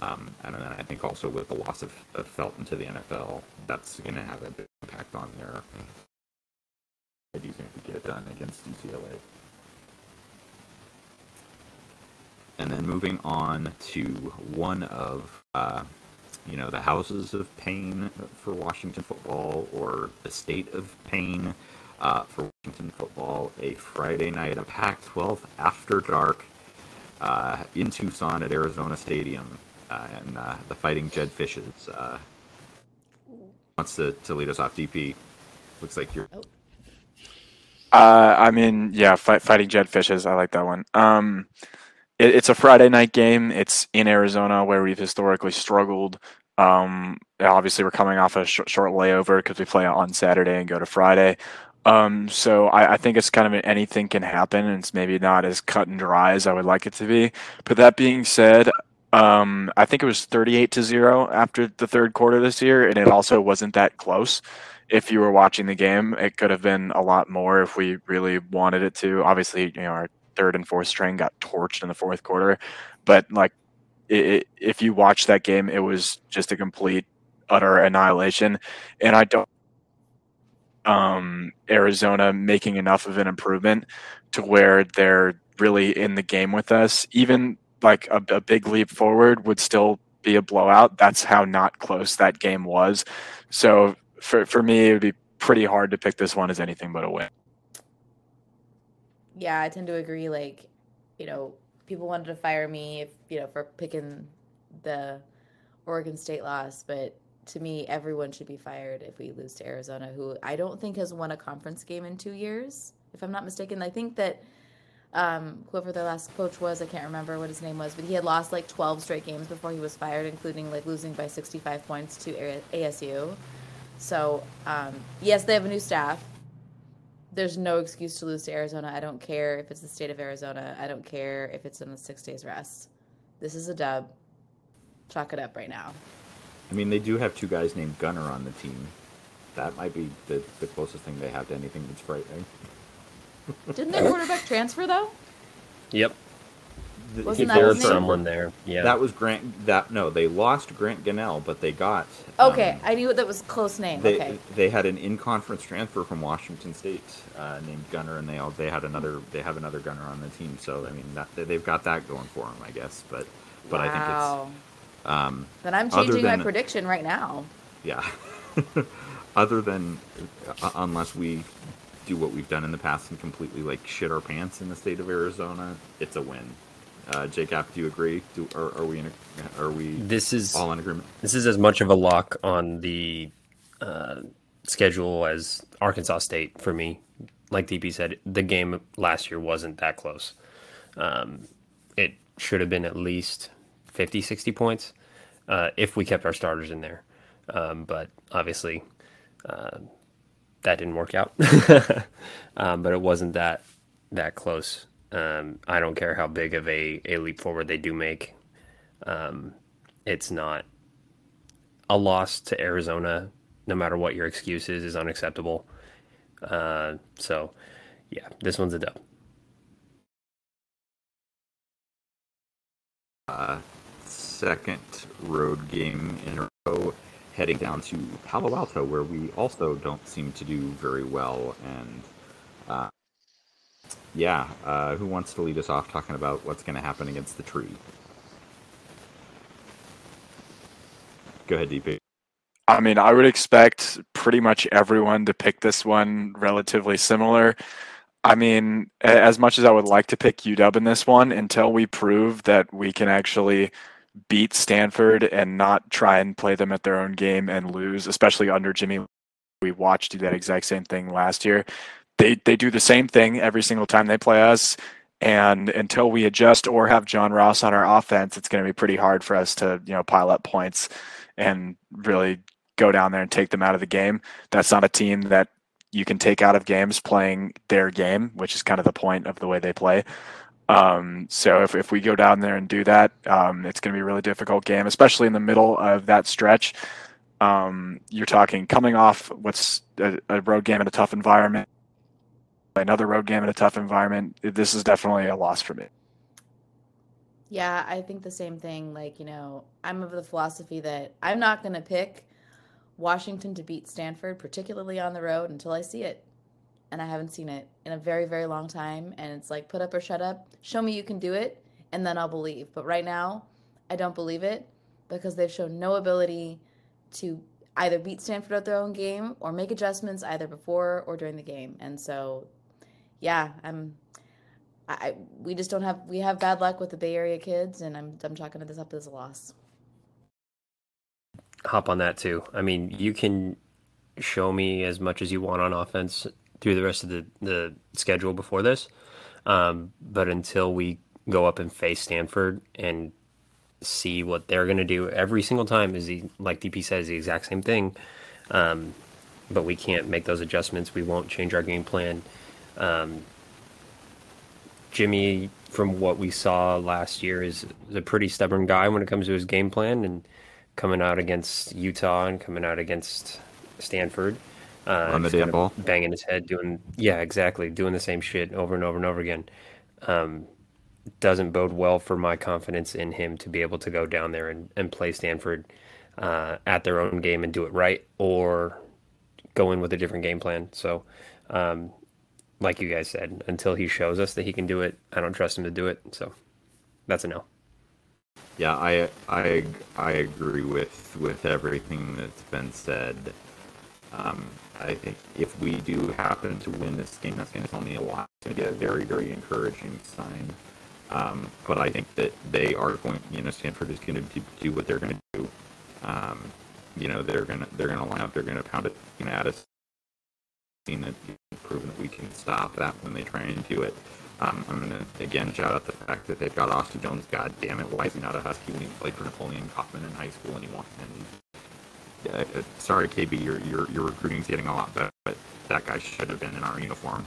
Um, and then I think also with the loss of, of Felton to the NFL, that's going to have a big impact on their. I do think we get done against UCLA. And then moving on to one of, uh, you know, the houses of pain for Washington football, or the state of pain uh, for Washington football. A Friday night, a Pac-12 after dark uh, in Tucson at Arizona Stadium, uh, and uh, the Fighting Jedfishes uh, wants to, to lead us off. DP, looks like you're. Uh, I mean, yeah, fight, fighting Jedfishes. I like that one. Um, it, it's a Friday night game. It's in Arizona where we've historically struggled. Um, obviously, we're coming off a sh- short layover because we play on Saturday and go to Friday. Um, so I, I, think it's kind of an anything can happen, and it's maybe not as cut and dry as I would like it to be. But that being said, um, I think it was 38 to zero after the third quarter this year, and it also wasn't that close. If you were watching the game, it could have been a lot more if we really wanted it to. Obviously, you know, our third and fourth string got torched in the fourth quarter, but like, it, it, if you watch that game, it was just a complete, utter annihilation. And I don't um, Arizona making enough of an improvement to where they're really in the game with us. Even like a, a, big leap forward would still be a blowout. That's how not close that game was. So for for me, it would be pretty hard to pick this one as anything but a win. Yeah, I tend to agree. Like, you know, people wanted to fire me if you know for picking the Oregon State loss, but to me, everyone should be fired if we lose to Arizona, who I don't think has won a conference game in two years, if I'm not mistaken. I think that um, whoever their last coach was, I can't remember what his name was, but he had lost like 12 straight games before he was fired, including like losing by 65 points to ASU. So, um, yes, they have a new staff. There's no excuse to lose to Arizona. I don't care if it's the state of Arizona. I don't care if it's in the six days rest. This is a dub. Chalk it up right now. I mean, they do have two guys named Gunner on the team. That might be the, the closest thing they have to anything that's frightening. Didn't their quarterback transfer though? Yep. Wasn't there was someone there. Yeah. That was Grant. That no, they lost Grant Gunnell, but they got. Okay, um, I knew that was a close name. They, okay. They had an in-conference transfer from Washington State uh, named Gunner, and they all they had another they have another Gunner on the team. So I mean, that, they've got that going for them, I guess. But but wow. I think it's um, then I'm changing than, my prediction right now. Yeah. other than uh, unless we do what we've done in the past and completely like shit our pants in the state of Arizona, it's a win. Uh, Jacob, do you agree? Do, are, are we in? A, are we? This is all in agreement. This is as much of a lock on the uh, schedule as Arkansas State for me. Like DP said, the game last year wasn't that close. Um, it should have been at least 50, 60 points uh, if we kept our starters in there. Um, but obviously, uh, that didn't work out. um, but it wasn't that that close. Um, I don't care how big of a, a leap forward they do make. Um, it's not a loss to Arizona, no matter what your excuse is, is unacceptable. Uh, so, yeah, this one's a dub. Uh, second road game in a row, heading down to Palo Alto, where we also don't seem to do very well. And uh, yeah, uh, who wants to lead us off talking about what's going to happen against the tree? Go ahead, DP. I mean, I would expect pretty much everyone to pick this one relatively similar. I mean, as much as I would like to pick UW in this one, until we prove that we can actually beat Stanford and not try and play them at their own game and lose, especially under Jimmy, we watched do that exact same thing last year. They they do the same thing every single time they play us. And until we adjust or have John Ross on our offense, it's going to be pretty hard for us to, you know, pile up points and really go down there and take them out of the game. That's not a team that you can take out of games playing their game, which is kind of the point of the way they play. Um, so if, if we go down there and do that, um, it's going to be a really difficult game, especially in the middle of that stretch. Um, you're talking coming off what's a, a, road game in a tough environment, another road game in a tough environment. This is definitely a loss for me. Yeah, I think the same thing. Like, you know, I'm of the philosophy that I'm not going to pick Washington to beat Stanford, particularly on the road, until I see it. And I haven't seen it in a very, very long time. And it's like, put up or shut up. Show me you can do it, and then I'll believe. But right now, I don't believe it because they've shown no ability to either beat Stanford at their own game or make adjustments either before or during the game. And so, yeah, I'm. I, we just don't have we have bad luck with the Bay Area kids, and I'm I'm chalking this up as a loss hop on that too. I mean, you can show me as much as you want on offense through the rest of the, the schedule before this. Um, but until we go up and face Stanford and see what they're going to do every single time is the, like DP says, the exact same thing. Um, but we can't make those adjustments. We won't change our game plan. Um, Jimmy, from what we saw last year, is, is a pretty stubborn guy when it comes to his game plan, and coming out against Utah and coming out against Stanford. Uh, on the damn ball, banging his head, doing yeah, exactly, doing the same shit over and over and over again. Um, doesn't bode well for my confidence in him to be able to go down there and, and play Stanford uh, at their own game and do it right, or go in with a different game plan. So, um, like you guys said, until he shows us that he can do it, I don't trust him to do it. So, that's a no. Yeah, I I I agree with with everything that's been said. Um, I think if we do happen to win this game, that's going to tell me a lot. It's going to be a very very encouraging sign. Um, but I think that they are going. You know, Stanford is going to do what they're going to do. Um, you know, they're going to they're going to line up. They're going to pound it you know, at us. Seen that, proven that we can stop that when they try and do it. Um, I'm going to again shout out the fact that they've got Austin Jones. God damn it, why is he not a Husky when he played for Napoleon Kaufman in high school and he won? And uh, sorry, KB, your your your recruiting's getting a lot better, but that guy should have been in our uniform.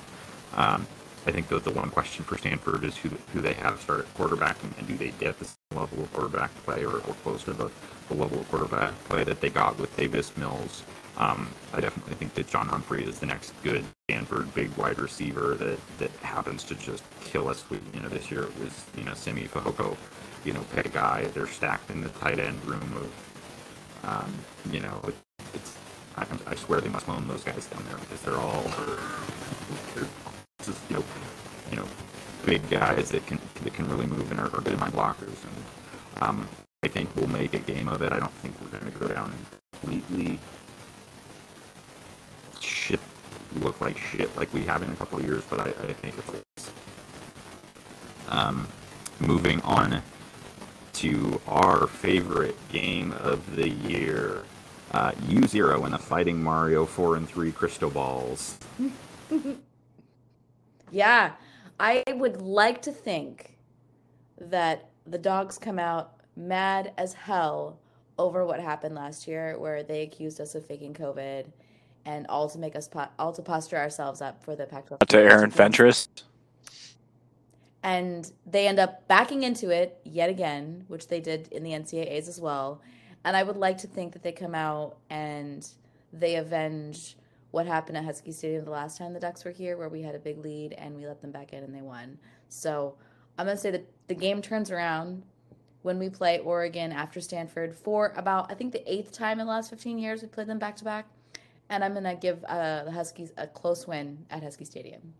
Um, I think that the one question for Stanford is who who they have start at quarterback and, and do they get the level of quarterback play or, or close to the, the level of quarterback play that they got with Davis Mills um, I definitely think that John Humphreys is the next good Stanford big wide receiver that, that happens to just kill us. You know, this year it was, you know, Simi Fehoko, you know, pick a guy. They're stacked in the tight end room of, um, you know, it, it's, I, I, swear they must loan those guys down there because they're all, they're just, you know, you know, big guys that can, that can really move and are, are good mind blockers. And, um, I think we'll make a game of it. I don't think we're going to go down completely shit look like shit like we have in a couple of years, but I, I think it's um, moving on to our favorite game of the year. Uh, U Zero and the Fighting Mario four and three crystal balls. yeah, I would like to think that the dogs come out mad as hell over what happened last year, where they accused us of faking COVID and all to make us po- all to posture ourselves up for the Pac-12. To Aaron Fentress. And they end up backing into it yet again, which they did in the NCAAs as well. And I would like to think that they come out and they avenge what happened at Husky Stadium the last time the Ducks were here, where we had a big lead and we let them back in and they won. So I'm going to say that the game turns around when we play Oregon after Stanford for about, I think, the eighth time in the last 15 years we played them back to back and I'm gonna give uh, the Huskies a close win at Husky Stadium.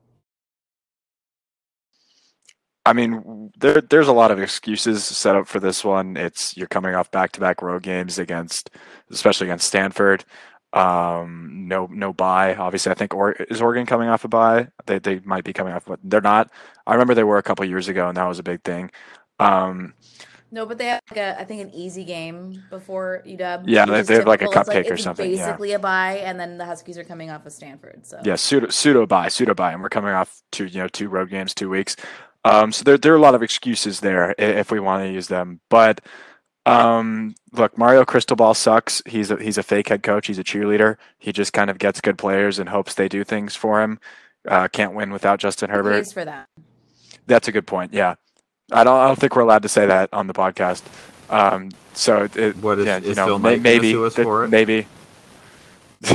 I mean, there there's a lot of excuses set up for this one. It's you're coming off back to back road games against, especially against Stanford. Um, no, no buy. Obviously, I think or is Oregon coming off a buy? They they might be coming off, but they're not. I remember they were a couple years ago, and that was a big thing. Um, No, but they have like a, I think an easy game before UW. Yeah, they- they have like a cupcake or it's something, yeah. Basically a bye, and then the Huskies are coming off of Stanford. So yeah, pseudo pseudo buy, pseudo buy, and we're coming off two you know two road games, two weeks. Um, so there there are a lot of excuses there if we want to use them. But um, look, Mario Cristobal sucks. He's a, he's a fake head coach. He's a cheerleader. He just kind of gets good players and hopes they do things for him. Uh, can't win without Justin Herbert. for that. That's a good point. Yeah, I don't I don't think we're allowed to say that on the podcast. Um, so it, What is- yeah, you know, Phil may- maybe sue us that- for it? maybe.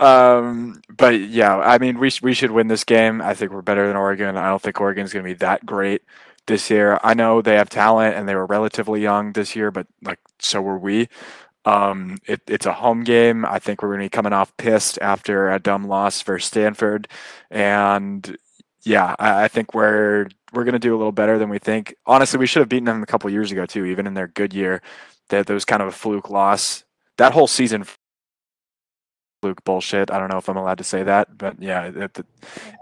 um, but yeah, I mean, we sh- we should win this game. I think we're better than Oregon. I don't think Oregon's going to be that great this year. I know they have talent and they were relatively young this year, but like so were we. Um, it, it's a home game. I think we're going to be coming off pissed after a dumb loss for Stanford, and yeah, I, I think we're we're going to do a little better than we think. Honestly, we should have beaten them a couple years ago too, even in their good year. That that was kind of a fluke loss. That whole season, fluke bullshit. I don't know if I'm allowed to say that, but yeah, it, it- They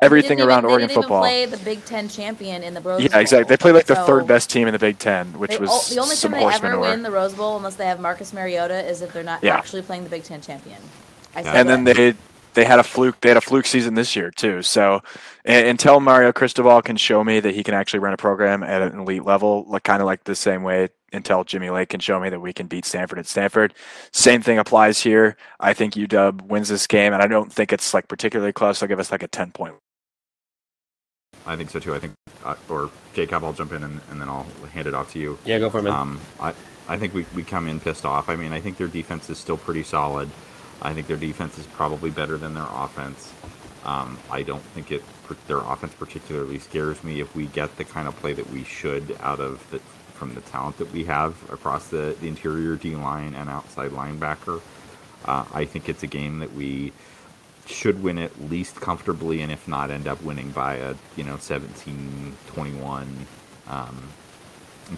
everything around even, Oregon they didn't football. Play the Big Ten champion in the Rose Yeah, Bowl. exactly. They play like the third best team in the Big Ten, which they- was the only some time they ever manure. win the Rose Bowl, unless they have Marcus Mariota, is if they're not Yeah. actually playing the Big Ten champion. I say and then that. they they had a fluke they had a fluke season this year too. So until Mario Cristobal can show me that he can actually run a program at an elite level, like kind of like the same way until Jimmy Lake can show me that we can beat Stanford at Stanford. Same thing applies here. I think UW wins this game, and I don't think it's like particularly close. I'll give us like a ten point. I think so too. I think, uh, or Jacob, I'll jump in and, and then I'll hand it off to you. Yeah, go for it, man. Um, I, I think we, we come in pissed off. I mean, I think their defense is still pretty solid. I think their defense is probably better than their offense. Um, I don't think it their offense particularly scares me. If we get the kind of play that we should out of the from the talent that we have across the, the interior D line and outside linebacker, uh, I think it's a game that we should win at least comfortably, and if not, end up winning by a you know 17-21. Um,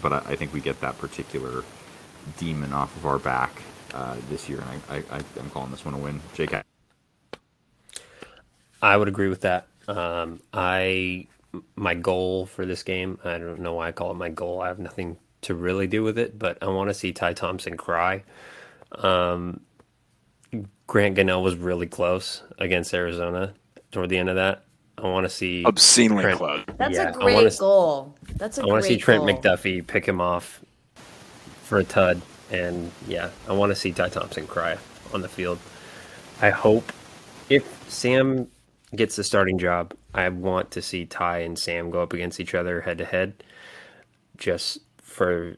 but I, I think we get that particular demon off of our back uh, this year, and I, I, I, I'm calling this one a win. Jake, I would agree with that. Um, I my goal for this game. I don't know why I call it my goal. I have nothing to really do with it, but I want to see Ty Thompson cry. Um, Grant Gunnell was really close against Arizona toward the end of that. I want to see Obscenely Trent- close. That's yeah, a I wanna great goal. That's a I want to see Trent goal. McDuffie pick him off for a tud, and yeah, I want to see Ty Thompson cry on the field. I hope if Sam gets the starting job, I want to see Ty and Sam go up against each other head to head, just for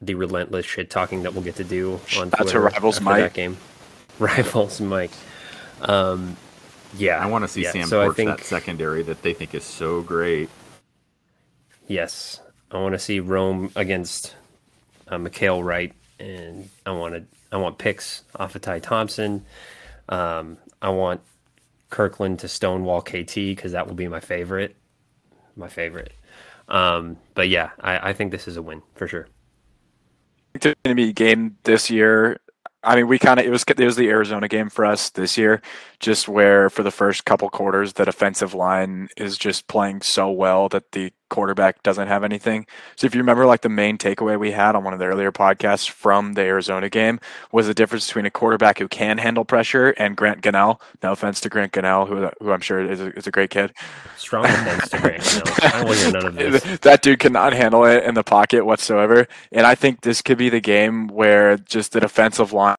the relentless shit talking that we'll get to do on to Twitter Rivals Mike. that game. Rivals Mike. Um, yeah, I want to see yeah, Sam so think, that secondary that they think is so great. Yes, I want to see Rome against uh, Mykael Wright, and I want to I want picks off of Ty Thompson. Um, I want Kirkland to stonewall KT because that will be my favorite, my favorite. Um, but yeah, I, I think this is a win for sure. it's going to be a game this year. I mean, we kind of it was it was the Arizona game for us this year, just where for the first couple quarters the defensive line is just playing so well that the quarterback doesn't have anything. So if you remember, like the main takeaway we had on one of the earlier podcasts from the Arizona game was the difference between a quarterback who can handle pressure and Grant Gunnell. No offense to Grant Gunnell, who who I'm sure is a, is a great kid. Strong offense to Grant. I don't want to hear none of this. that dude cannot handle it in the pocket whatsoever. And I think this could be the game where just the defensive line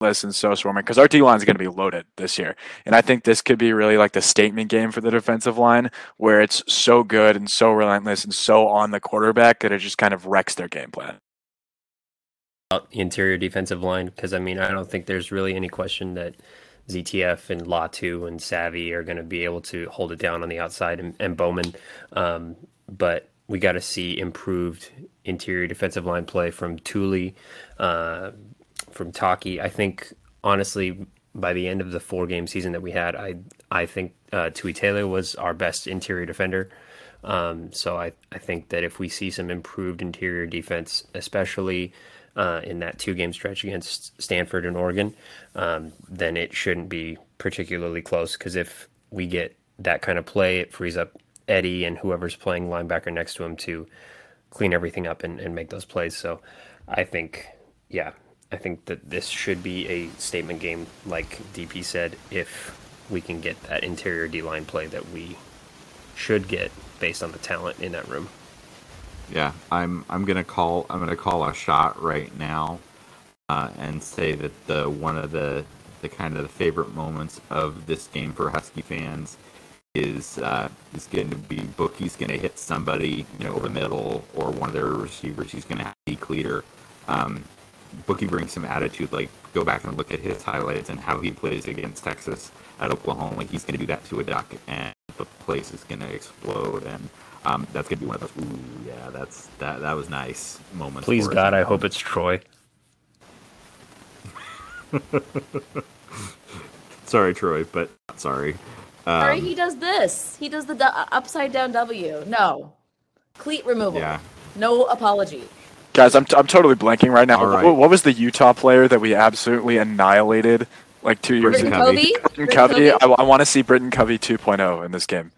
listen so swarming because our D line is going to be loaded this year. And I think this could be really like the statement game for the defensive line where it's so good and so relentless and so on the quarterback that it just kind of wrecks their game plan. interior defensive line because I mean I don't think there's really any question that ZTF and Latu and Savvy are going to be able to hold it down on the outside and, and Bowman, um, but we got to see improved interior defensive line play from Tuli, uh, from Taki. I think honestly by the end of the four game season that we had, I I think uh, Tui Taylor was our best interior defender. Um, so I, I think that if we see some improved interior defense, especially uh, in that two game stretch against Stanford and Oregon, um, then it shouldn't be particularly close. Because if we get that kind of play, it frees up Eddie and whoever's playing linebacker next to him to clean everything up and, and make those plays. So I think, yeah, I think that this should be a statement game, like DP said, if we can get that interior D line play that we should get based on the talent in that room. Yeah, I'm I'm gonna call I'm gonna call a shot right now, uh, and say that the one of the the kind of the favorite moments of this game for Husky fans is uh, is going to be Bookie's going to hit somebody you know over the middle or one of their receivers. He's going to have a leader. Um, Bookie brings some attitude. Like go back and look at his highlights and how he plays against Texas at Oklahoma. Like he's going to do that to a duck, and the place is going to explode. And um, that's going to be one of those. Ooh, yeah, that's that. That was nice moments. Please for us. God, I hope it's Troy. Sorry, Troy, but not sorry. Sorry, Um, he does this. He does the du- upside down W. No. Cleat removal. Yeah. No apology. Guys, I'm, I'm totally blanking right now. All right. What, what was the Utah player that we absolutely annihilated like two years Britton ago? Covey. Covey? Britton Britton Covey. Covey? I, want to see Britton Covey 2.0 in this game.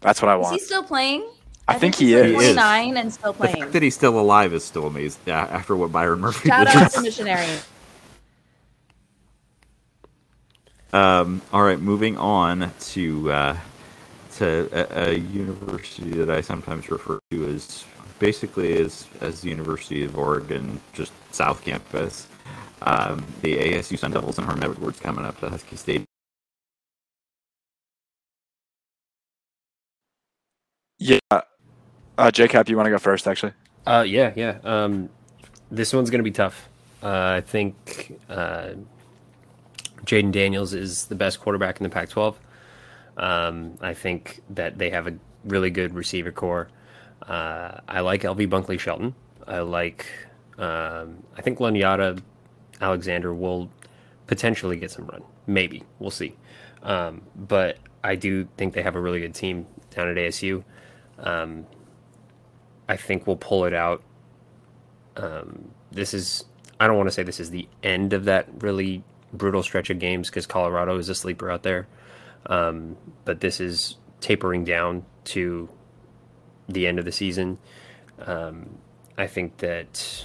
That's what I want. Is he still playing? I think he he's is. like He is. 29 and still playing. the fact that he's still alive is still amazing. Yeah, after what Byron Murphy Shout did. out to missionary. Um, all right, moving on to uh, to a, a university that I sometimes refer to as basically as as the University of Oregon, just South Campus. Um, the ASU Sun Devils and Herm Edwards coming up to Husky State. Yeah. Uh, Jacob, you want to go first, actually? Uh, yeah, yeah. Um, this one's gonna be tough. Uh, I think uh, Jayden Daniels is the best quarterback in the Pac-12. Um, I think that they have a really good receiver corps. Uh, I like LV Bunkley Shelton. I like. Um, I think Lunyata Alexander will potentially get some run. Maybe we'll see. Um, but I do think they have a really good team down at ASU. Um, I think we'll pull it out. Um, this is, I don't want to say this is the end of that really brutal stretch of games because Colorado is a sleeper out there. Um, but this is tapering down to the end of the season. Um, I think that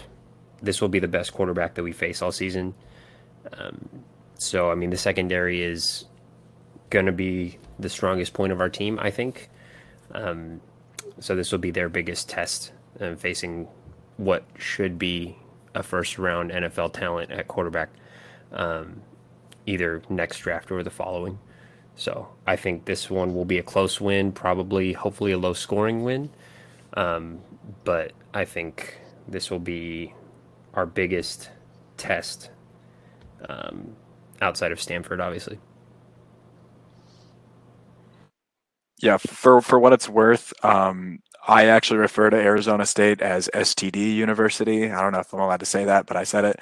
this will be the best quarterback that we face all season. Um, so, I mean, the secondary is going to be the strongest point of our team, I think. Um, so this will be their biggest test uh, facing what should be a first round NFL talent at quarterback, um, either next draft or the following. So I think this one will be a close win, probably, hopefully, a low scoring win. Um, but I think this will be our biggest test um, outside of Stanford, obviously. Yeah, for for what it's worth, um, I actually refer to Arizona State as STD University. I don't know if I'm allowed to say that, but I said it.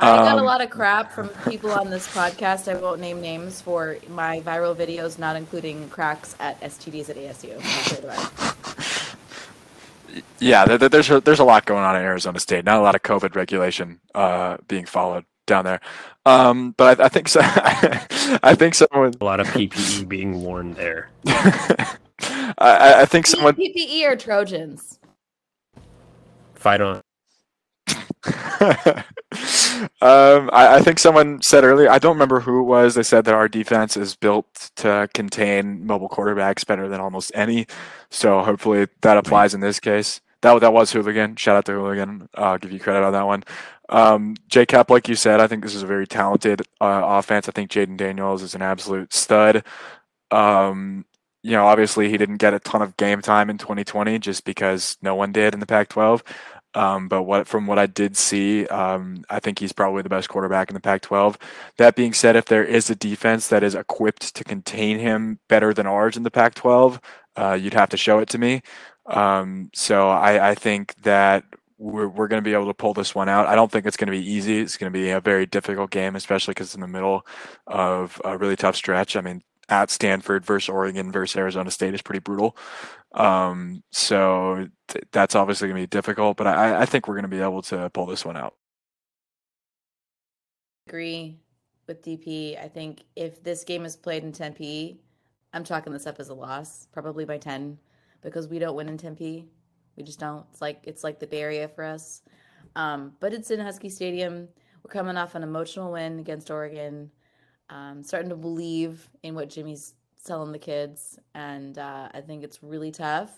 I got a Um, lot of crap from people on this podcast. I won't name names for my viral videos, not including cracks at STDs at ASU. I'll say that. Yeah, there, there- there's a, there's a lot going on in Arizona State. Not a lot of COVID regulation uh, being followed down there. Um, but I, I think so. I think someone. A lot of PPE being worn there. I, I I think someone. PPE or Trojans? Fight on. um, I, I think someone said earlier. I don't remember who it was. They said that our defense is built to contain mobile quarterbacks better than almost any. So hopefully that applies in this case. That that was Hooligan. Shout out to Hooligan. I'll give you credit on that one. Um, J Cap, like you said, I think this is a very talented uh, offense. I think Jayden Daniels is an absolute stud. Um, you know, obviously he didn't get a ton of game time in 2020 just because no one did in the Pac-12. Um, but what from what I did see, um, I think he's probably the best quarterback in the Pac-12. That being said, if there is a defense that is equipped to contain him better than ours in the Pac-12, uh, you'd have to show it to me. Um, so I, I think that we're, we're going to be able to pull this one out. I don't think it's going to be easy. It's going to be a very difficult game, especially because it's in the middle of a really tough stretch. I mean, at Stanford versus Oregon versus Arizona State is pretty brutal. Um, so th- that's obviously going to be difficult, but I, I think we're going to be able to pull this one out. agree with DP. I think if this game is played in Tempe, I'm chalking this up as a loss, probably by 10, because we don't win in Tempe. We just don't. It's like it's like the Area for us. Um, but it's in Husky Stadium. We're coming off an emotional win against Oregon. Um, starting to believe in what Jimmy's telling the kids, and uh, I think it's really tough.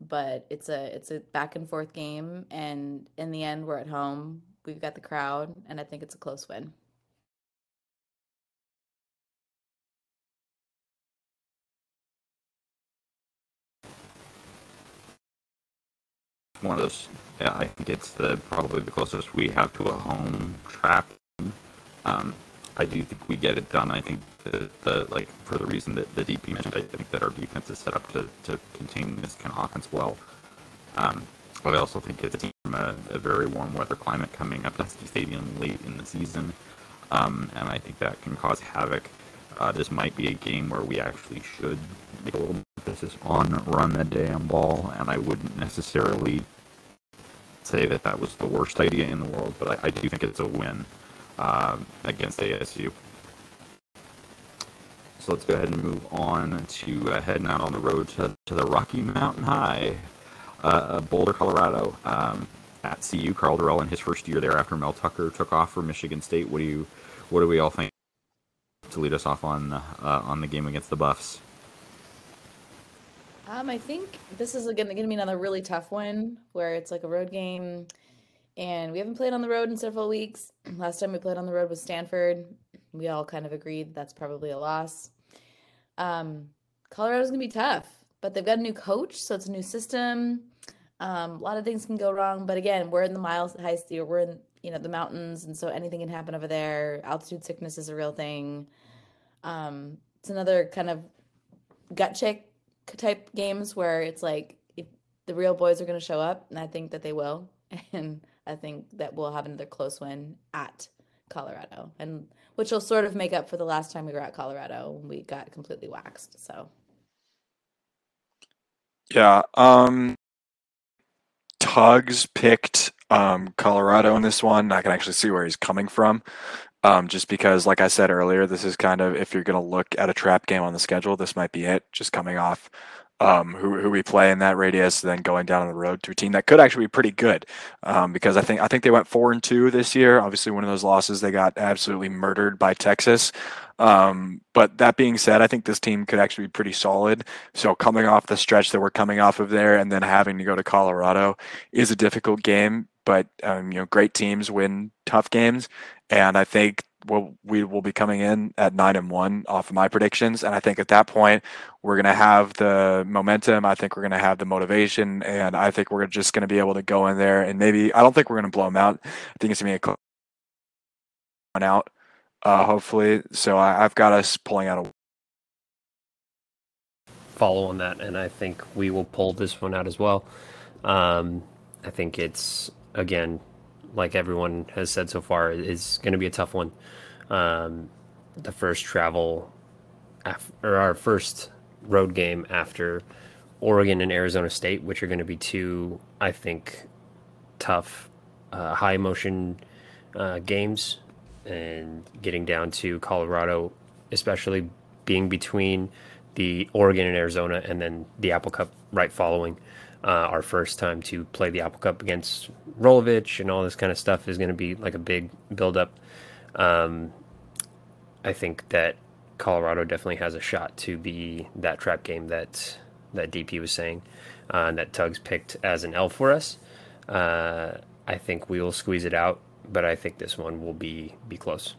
But it's a it's a back and forth game, and in the end, we're at home. We've got the crowd, and I think it's a close win. one of those. Yeah, I think it's the probably the closest we have to a home trap. Um, I do think we get it done. I think the, the like for the reason that the DP mentioned, I think that our defense is set up to, to contain this kind of offense well. Um, but I also think it's from a, a, very warm weather climate coming up to Stadium late in the season, um, and I think that can cause havoc. Uh, this might be a game where we actually should make a little emphasis on run the damn ball, and I wouldn't necessarily say that that was the worst idea in the world, but I, I do think it's a win uh, against ASU. So let's go ahead and move on to uh, heading out on the road to, to the Rocky Mountain High, uh, Boulder, Colorado. Um, at CU, Karl Dorrell in his first year there after Mel Tucker took off for Michigan State. What do you, what do we all think to lead us off on uh, on the game against the Buffs? Um, I think this is going to be another really tough one where it's like a road game, and we haven't played on the road in several weeks. Last time we played on the road was Stanford. We all kind of agreed that's probably a loss. Um, Colorado's to be tough, but they've got a new coach, so it's a new system. Um, a lot of things can go wrong, but again, we're in the miles high we're in you know the mountains, and so anything can happen over there. Altitude sickness is a real thing. Um, it's another kind of gut check type games where it's like if the real boys are to show up, and I think that they will, and I think that we'll have another close win at Colorado, and which will sort of make up for the last time we were at Colorado when we got completely waxed. So, yeah, um, Tugs picked um, Colorado in this one. I can actually see where he's coming from. Um, just because, like I said earlier, this is kind of if you're going to look at a trap game on the schedule, this might be it. Just coming off um, who who we play in that radius, then going down on the road to a team that could actually be pretty good. Um, because I think I think they went four and two this year. Obviously, one of those losses they got absolutely murdered by Texas. Um, but that being said, I think this team could actually be pretty solid. So coming off the stretch that we're coming off of there, and then having to go to Colorado is a difficult game. But um, you know, great teams win tough games, and I think we'll, we will be coming in at nine and one off of my predictions. And I think at that point, we're going to have the momentum. I think we're going to have the motivation. And I think we're just going to be able to go in there and maybe, I don't think we're going to blow them out. I think it's going to be a one out, uh, hopefully. So I, I've got us pulling out a follow on that. And I think we will pull this one out as well. Um, I think it's, again, like everyone has said so far, is going to be a tough one. Um, the first travel, af- or our first road game after Oregon and Arizona State, which are going to be two, I think, tough, uh, high emotion uh, games, and getting down to Colorado, especially being between the Oregon and Arizona, and then the Apple Cup right following uh, our first time to play the Apple Cup against Rolovich and all this kind of stuff is going to be like a big build-up. Um, I think that Colorado definitely has a shot to be that trap game that that DP was saying, uh, and that Tugs picked as an L for us. Uh, I think we will squeeze it out, but I think this one will be be close.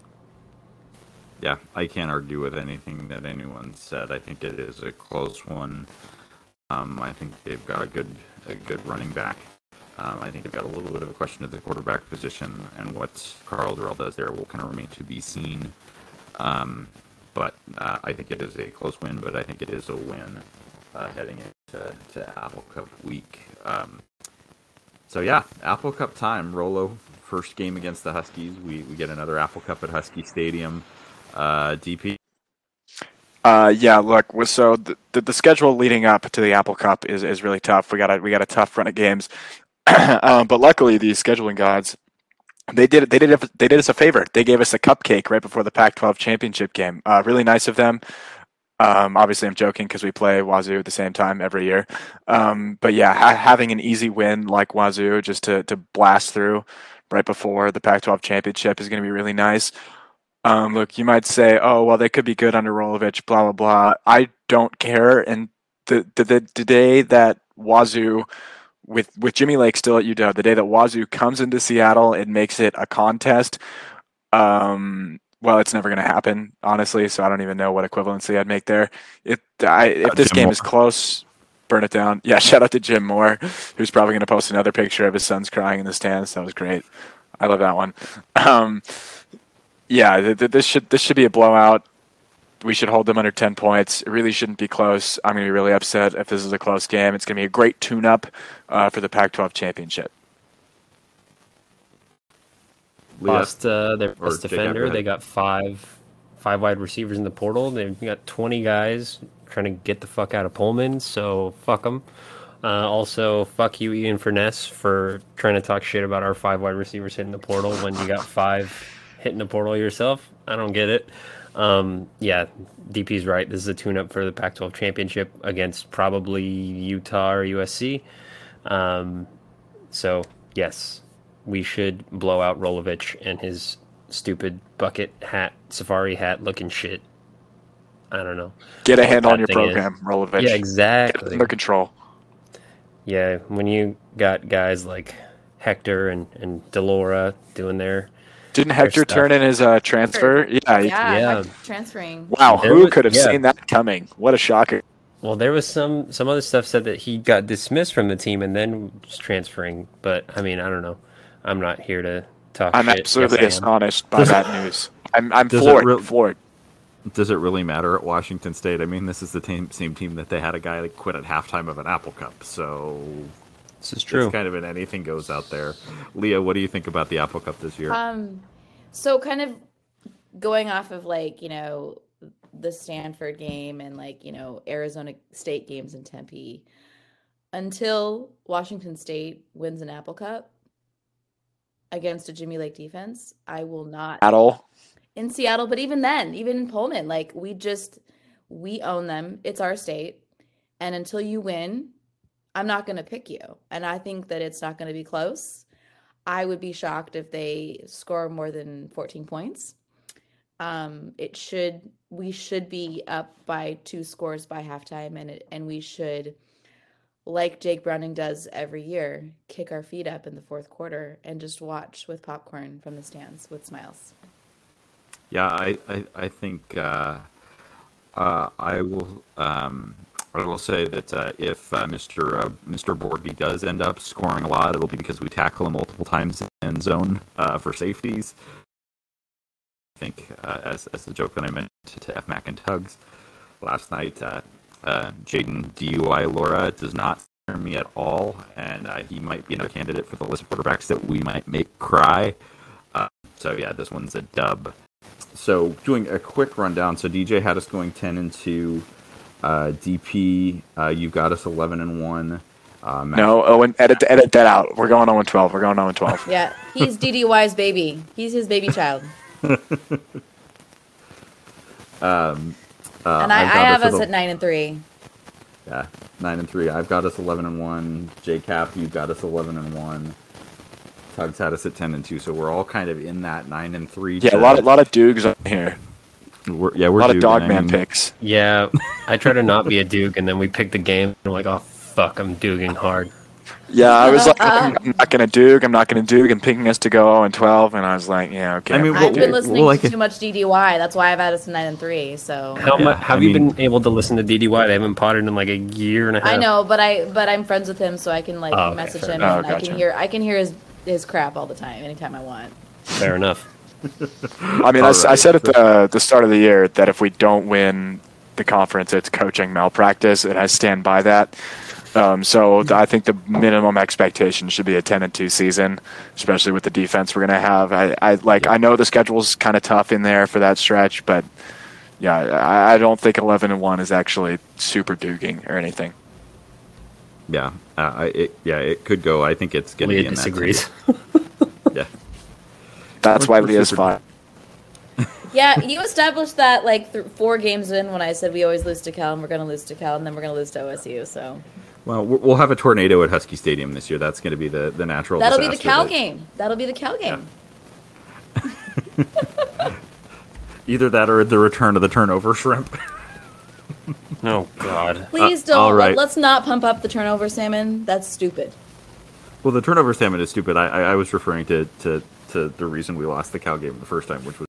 Yeah, I can't argue with anything that anyone said. I think it is a close one. Um, I think they've got a good a good running back. Um, I think they've got a little bit of a question at the quarterback position, and what Karl Dorrell does there will kind of remain to be seen. Um, but uh, I think it is a close win, but I think it is a win uh, heading into to Apple Cup week. Um, so yeah, Apple Cup time. Rolo first game against the Huskies. We we get another Apple Cup at Husky Stadium. Uh, DP, uh, yeah, look, so the, the, schedule leading up to the Apple Cup is, is really tough. We got a we got a tough run of games, um, but luckily the scheduling gods they did they did they did us a favor. They gave us a cupcake right before the Pac-12 championship game. Uh, really nice of them. Um, obviously, I'm joking because we play Wazoo at the same time every year. Um, but yeah, ha- having an easy win like Wazoo just to to blast through right before the Pac-12 championship is going to be really nice. Um, look, you might say, "Oh, well, they could be good under Rolovich." Blah blah blah. I don't care. And the the, the, the day that Wazoo with with Jimmy Lake still at UW, the day that Wazoo comes into Seattle and makes it a contest, um, well, it's never going to happen, honestly. So I don't even know what equivalency I'd make there. If I, if this Jim game Moore. is close, burn it down. Yeah, shout out to Jim Moore, who's probably going to post another picture of his sons crying in the stands. That was great. I love that one. Um, yeah, th- th- this should this should be a blowout. We should hold them under 10 points. It really shouldn't be close. I'm going to be really upset if this is a close game. It's going to be a great tune up uh, for the Pac 12 championship. Leah? Lost uh, their Or best defender. They got five five wide receivers in the portal. They've got 20 guys trying to get the fuck out of Pullman. So fuck them. Uh, also, fuck you, Ian Furness, for trying to talk shit about our five wide receivers hitting the portal when you got five hitting the portal yourself. I don't get it. Um, yeah, DP's right. This is a tune-up for the Pac-12 championship against probably Utah or USC. Um, so yes, we should blow out Rolovich and his stupid bucket hat, safari hat looking shit. I don't know. Get a handle on your thing is. program, Rolovich. Yeah, Get exactly. under control. Yeah, when you got guys like Hector and and de Laura doing their Didn't Hector turn in his uh, transfer? Yeah. Yeah, Yeah. transferring. Wow, There who was- could have yeah. seen that coming? What a shocker. well, there was some some other stuff said that he got dismissed from the team and then was transferring. But I mean, I don't know. I'm not here to talk. I'm shit. absolutely Yes, astonished by that news. I'm, I'm Does floored. real- floored. Does it really matter at Washington State? I mean, this is the team, same team that they had a guy that quit at halftime of an Apple Cup, so This is true. it's kind of an anything goes out there. Leah, what do you think about the Apple Cup this year? Um, so kind of going off of like you know the Stanford game and like you know Arizona State games in Tempe, until Washington State wins an Apple Cup against a Jimmy Lake defense, I will not Battle. in Seattle, but even then, even in Pullman, like we just we own them. It's our state. And until you win, I'm not going to pick you. And I think that it's not going to be close. I would be shocked if they score more than 14 points. Um, it should we should be up by two scores by halftime, and it, and we should, like Jake Browning does every year, kick our feet up in the fourth quarter and just watch with popcorn from the stands with smiles. Yeah, I I, I think uh, uh, I will um, I will say that uh, if uh, Mr. Uh, Mr. Borghi does end up scoring a lot, it'll be because we tackle him multiple times in zone uh, for safeties. I think uh, as as the joke that I mentioned to F Mac and Tugs last night, uh, Jaden DUI Laura does not scare me at all, and he might be another candidate for the list of quarterbacks that we might make cry. So yeah, this one's a dub. So doing a quick rundown. So DJ had us going ten and two. Uh, DP, uh, you got us eleven and one. Uh, Matt- No, Owen, edit edit that out. We're going 0 12. We're going 0 12. Yeah, he's DDY's baby. He's his baby child. uh, and I, I've I got have us us at at nine and three. Yeah, nine and three. I've got us eleven and one. J Cap, you've got us eleven and one. Tugs had us at ten and two, so we're all kind of in that nine and three. Yeah, a lot of lot of Dukes on here. We're, yeah, A we're lot of Duke, dog and I man mean, picks. Yeah, I try to not be a Duke, and then we pick the game, and I'm like, oh fuck, I'm duging hard. Yeah, I was like, uh-huh. I'm not gonna Duke. I'm not gonna Duke. I'm picking us to go 0 and 12, and I was like, yeah, okay. I mean, I've Well, been well, listening like- to too much DDY. That's why I've had us at nine and three. So How Yeah, much have I you mean- been able to listen to DDY? They haven't potted in like a year and a half. I know, but I but I'm friends with him, so I can like Oh, okay, message him enough. and Oh, I can hear I can hear his his crap all the time, anytime I want. Fair enough. I mean, I, s- I Alright. said at the the start of the year that if we don't win the conference, it's coaching malpractice, and I stand by that. Um, so I think the minimum expectation should be a ten and two season, especially with the defense we're gonna have. I, I like I know the schedule's kind of tough in there for that stretch, but yeah, I, I don't think eleven and one is actually super duking or anything. Yeah, uh, I- it, yeah, it could go. I think it's going to be in disagrees. that. Yeah. That's We're- why we're Leah's fine. Yeah, you established that like th- four games in when I said we always lose to Cal and we're going to lose to Cal and then we're going to lose to OSU. So Well, we'll we'll have a tornado at Husky Stadium this year. That's going to be the, the natural. that'll be the disaster Cal that- game. That'll be the Cal game. Either that or the return of the turnover shrimp. Oh God. Please Uh, don't. all right. Let's not pump up the turnover salmon. That's stupid. well, the turnover salmon is stupid. I, I, I was referring to, to, to the reason we lost the Cal game the first time, which was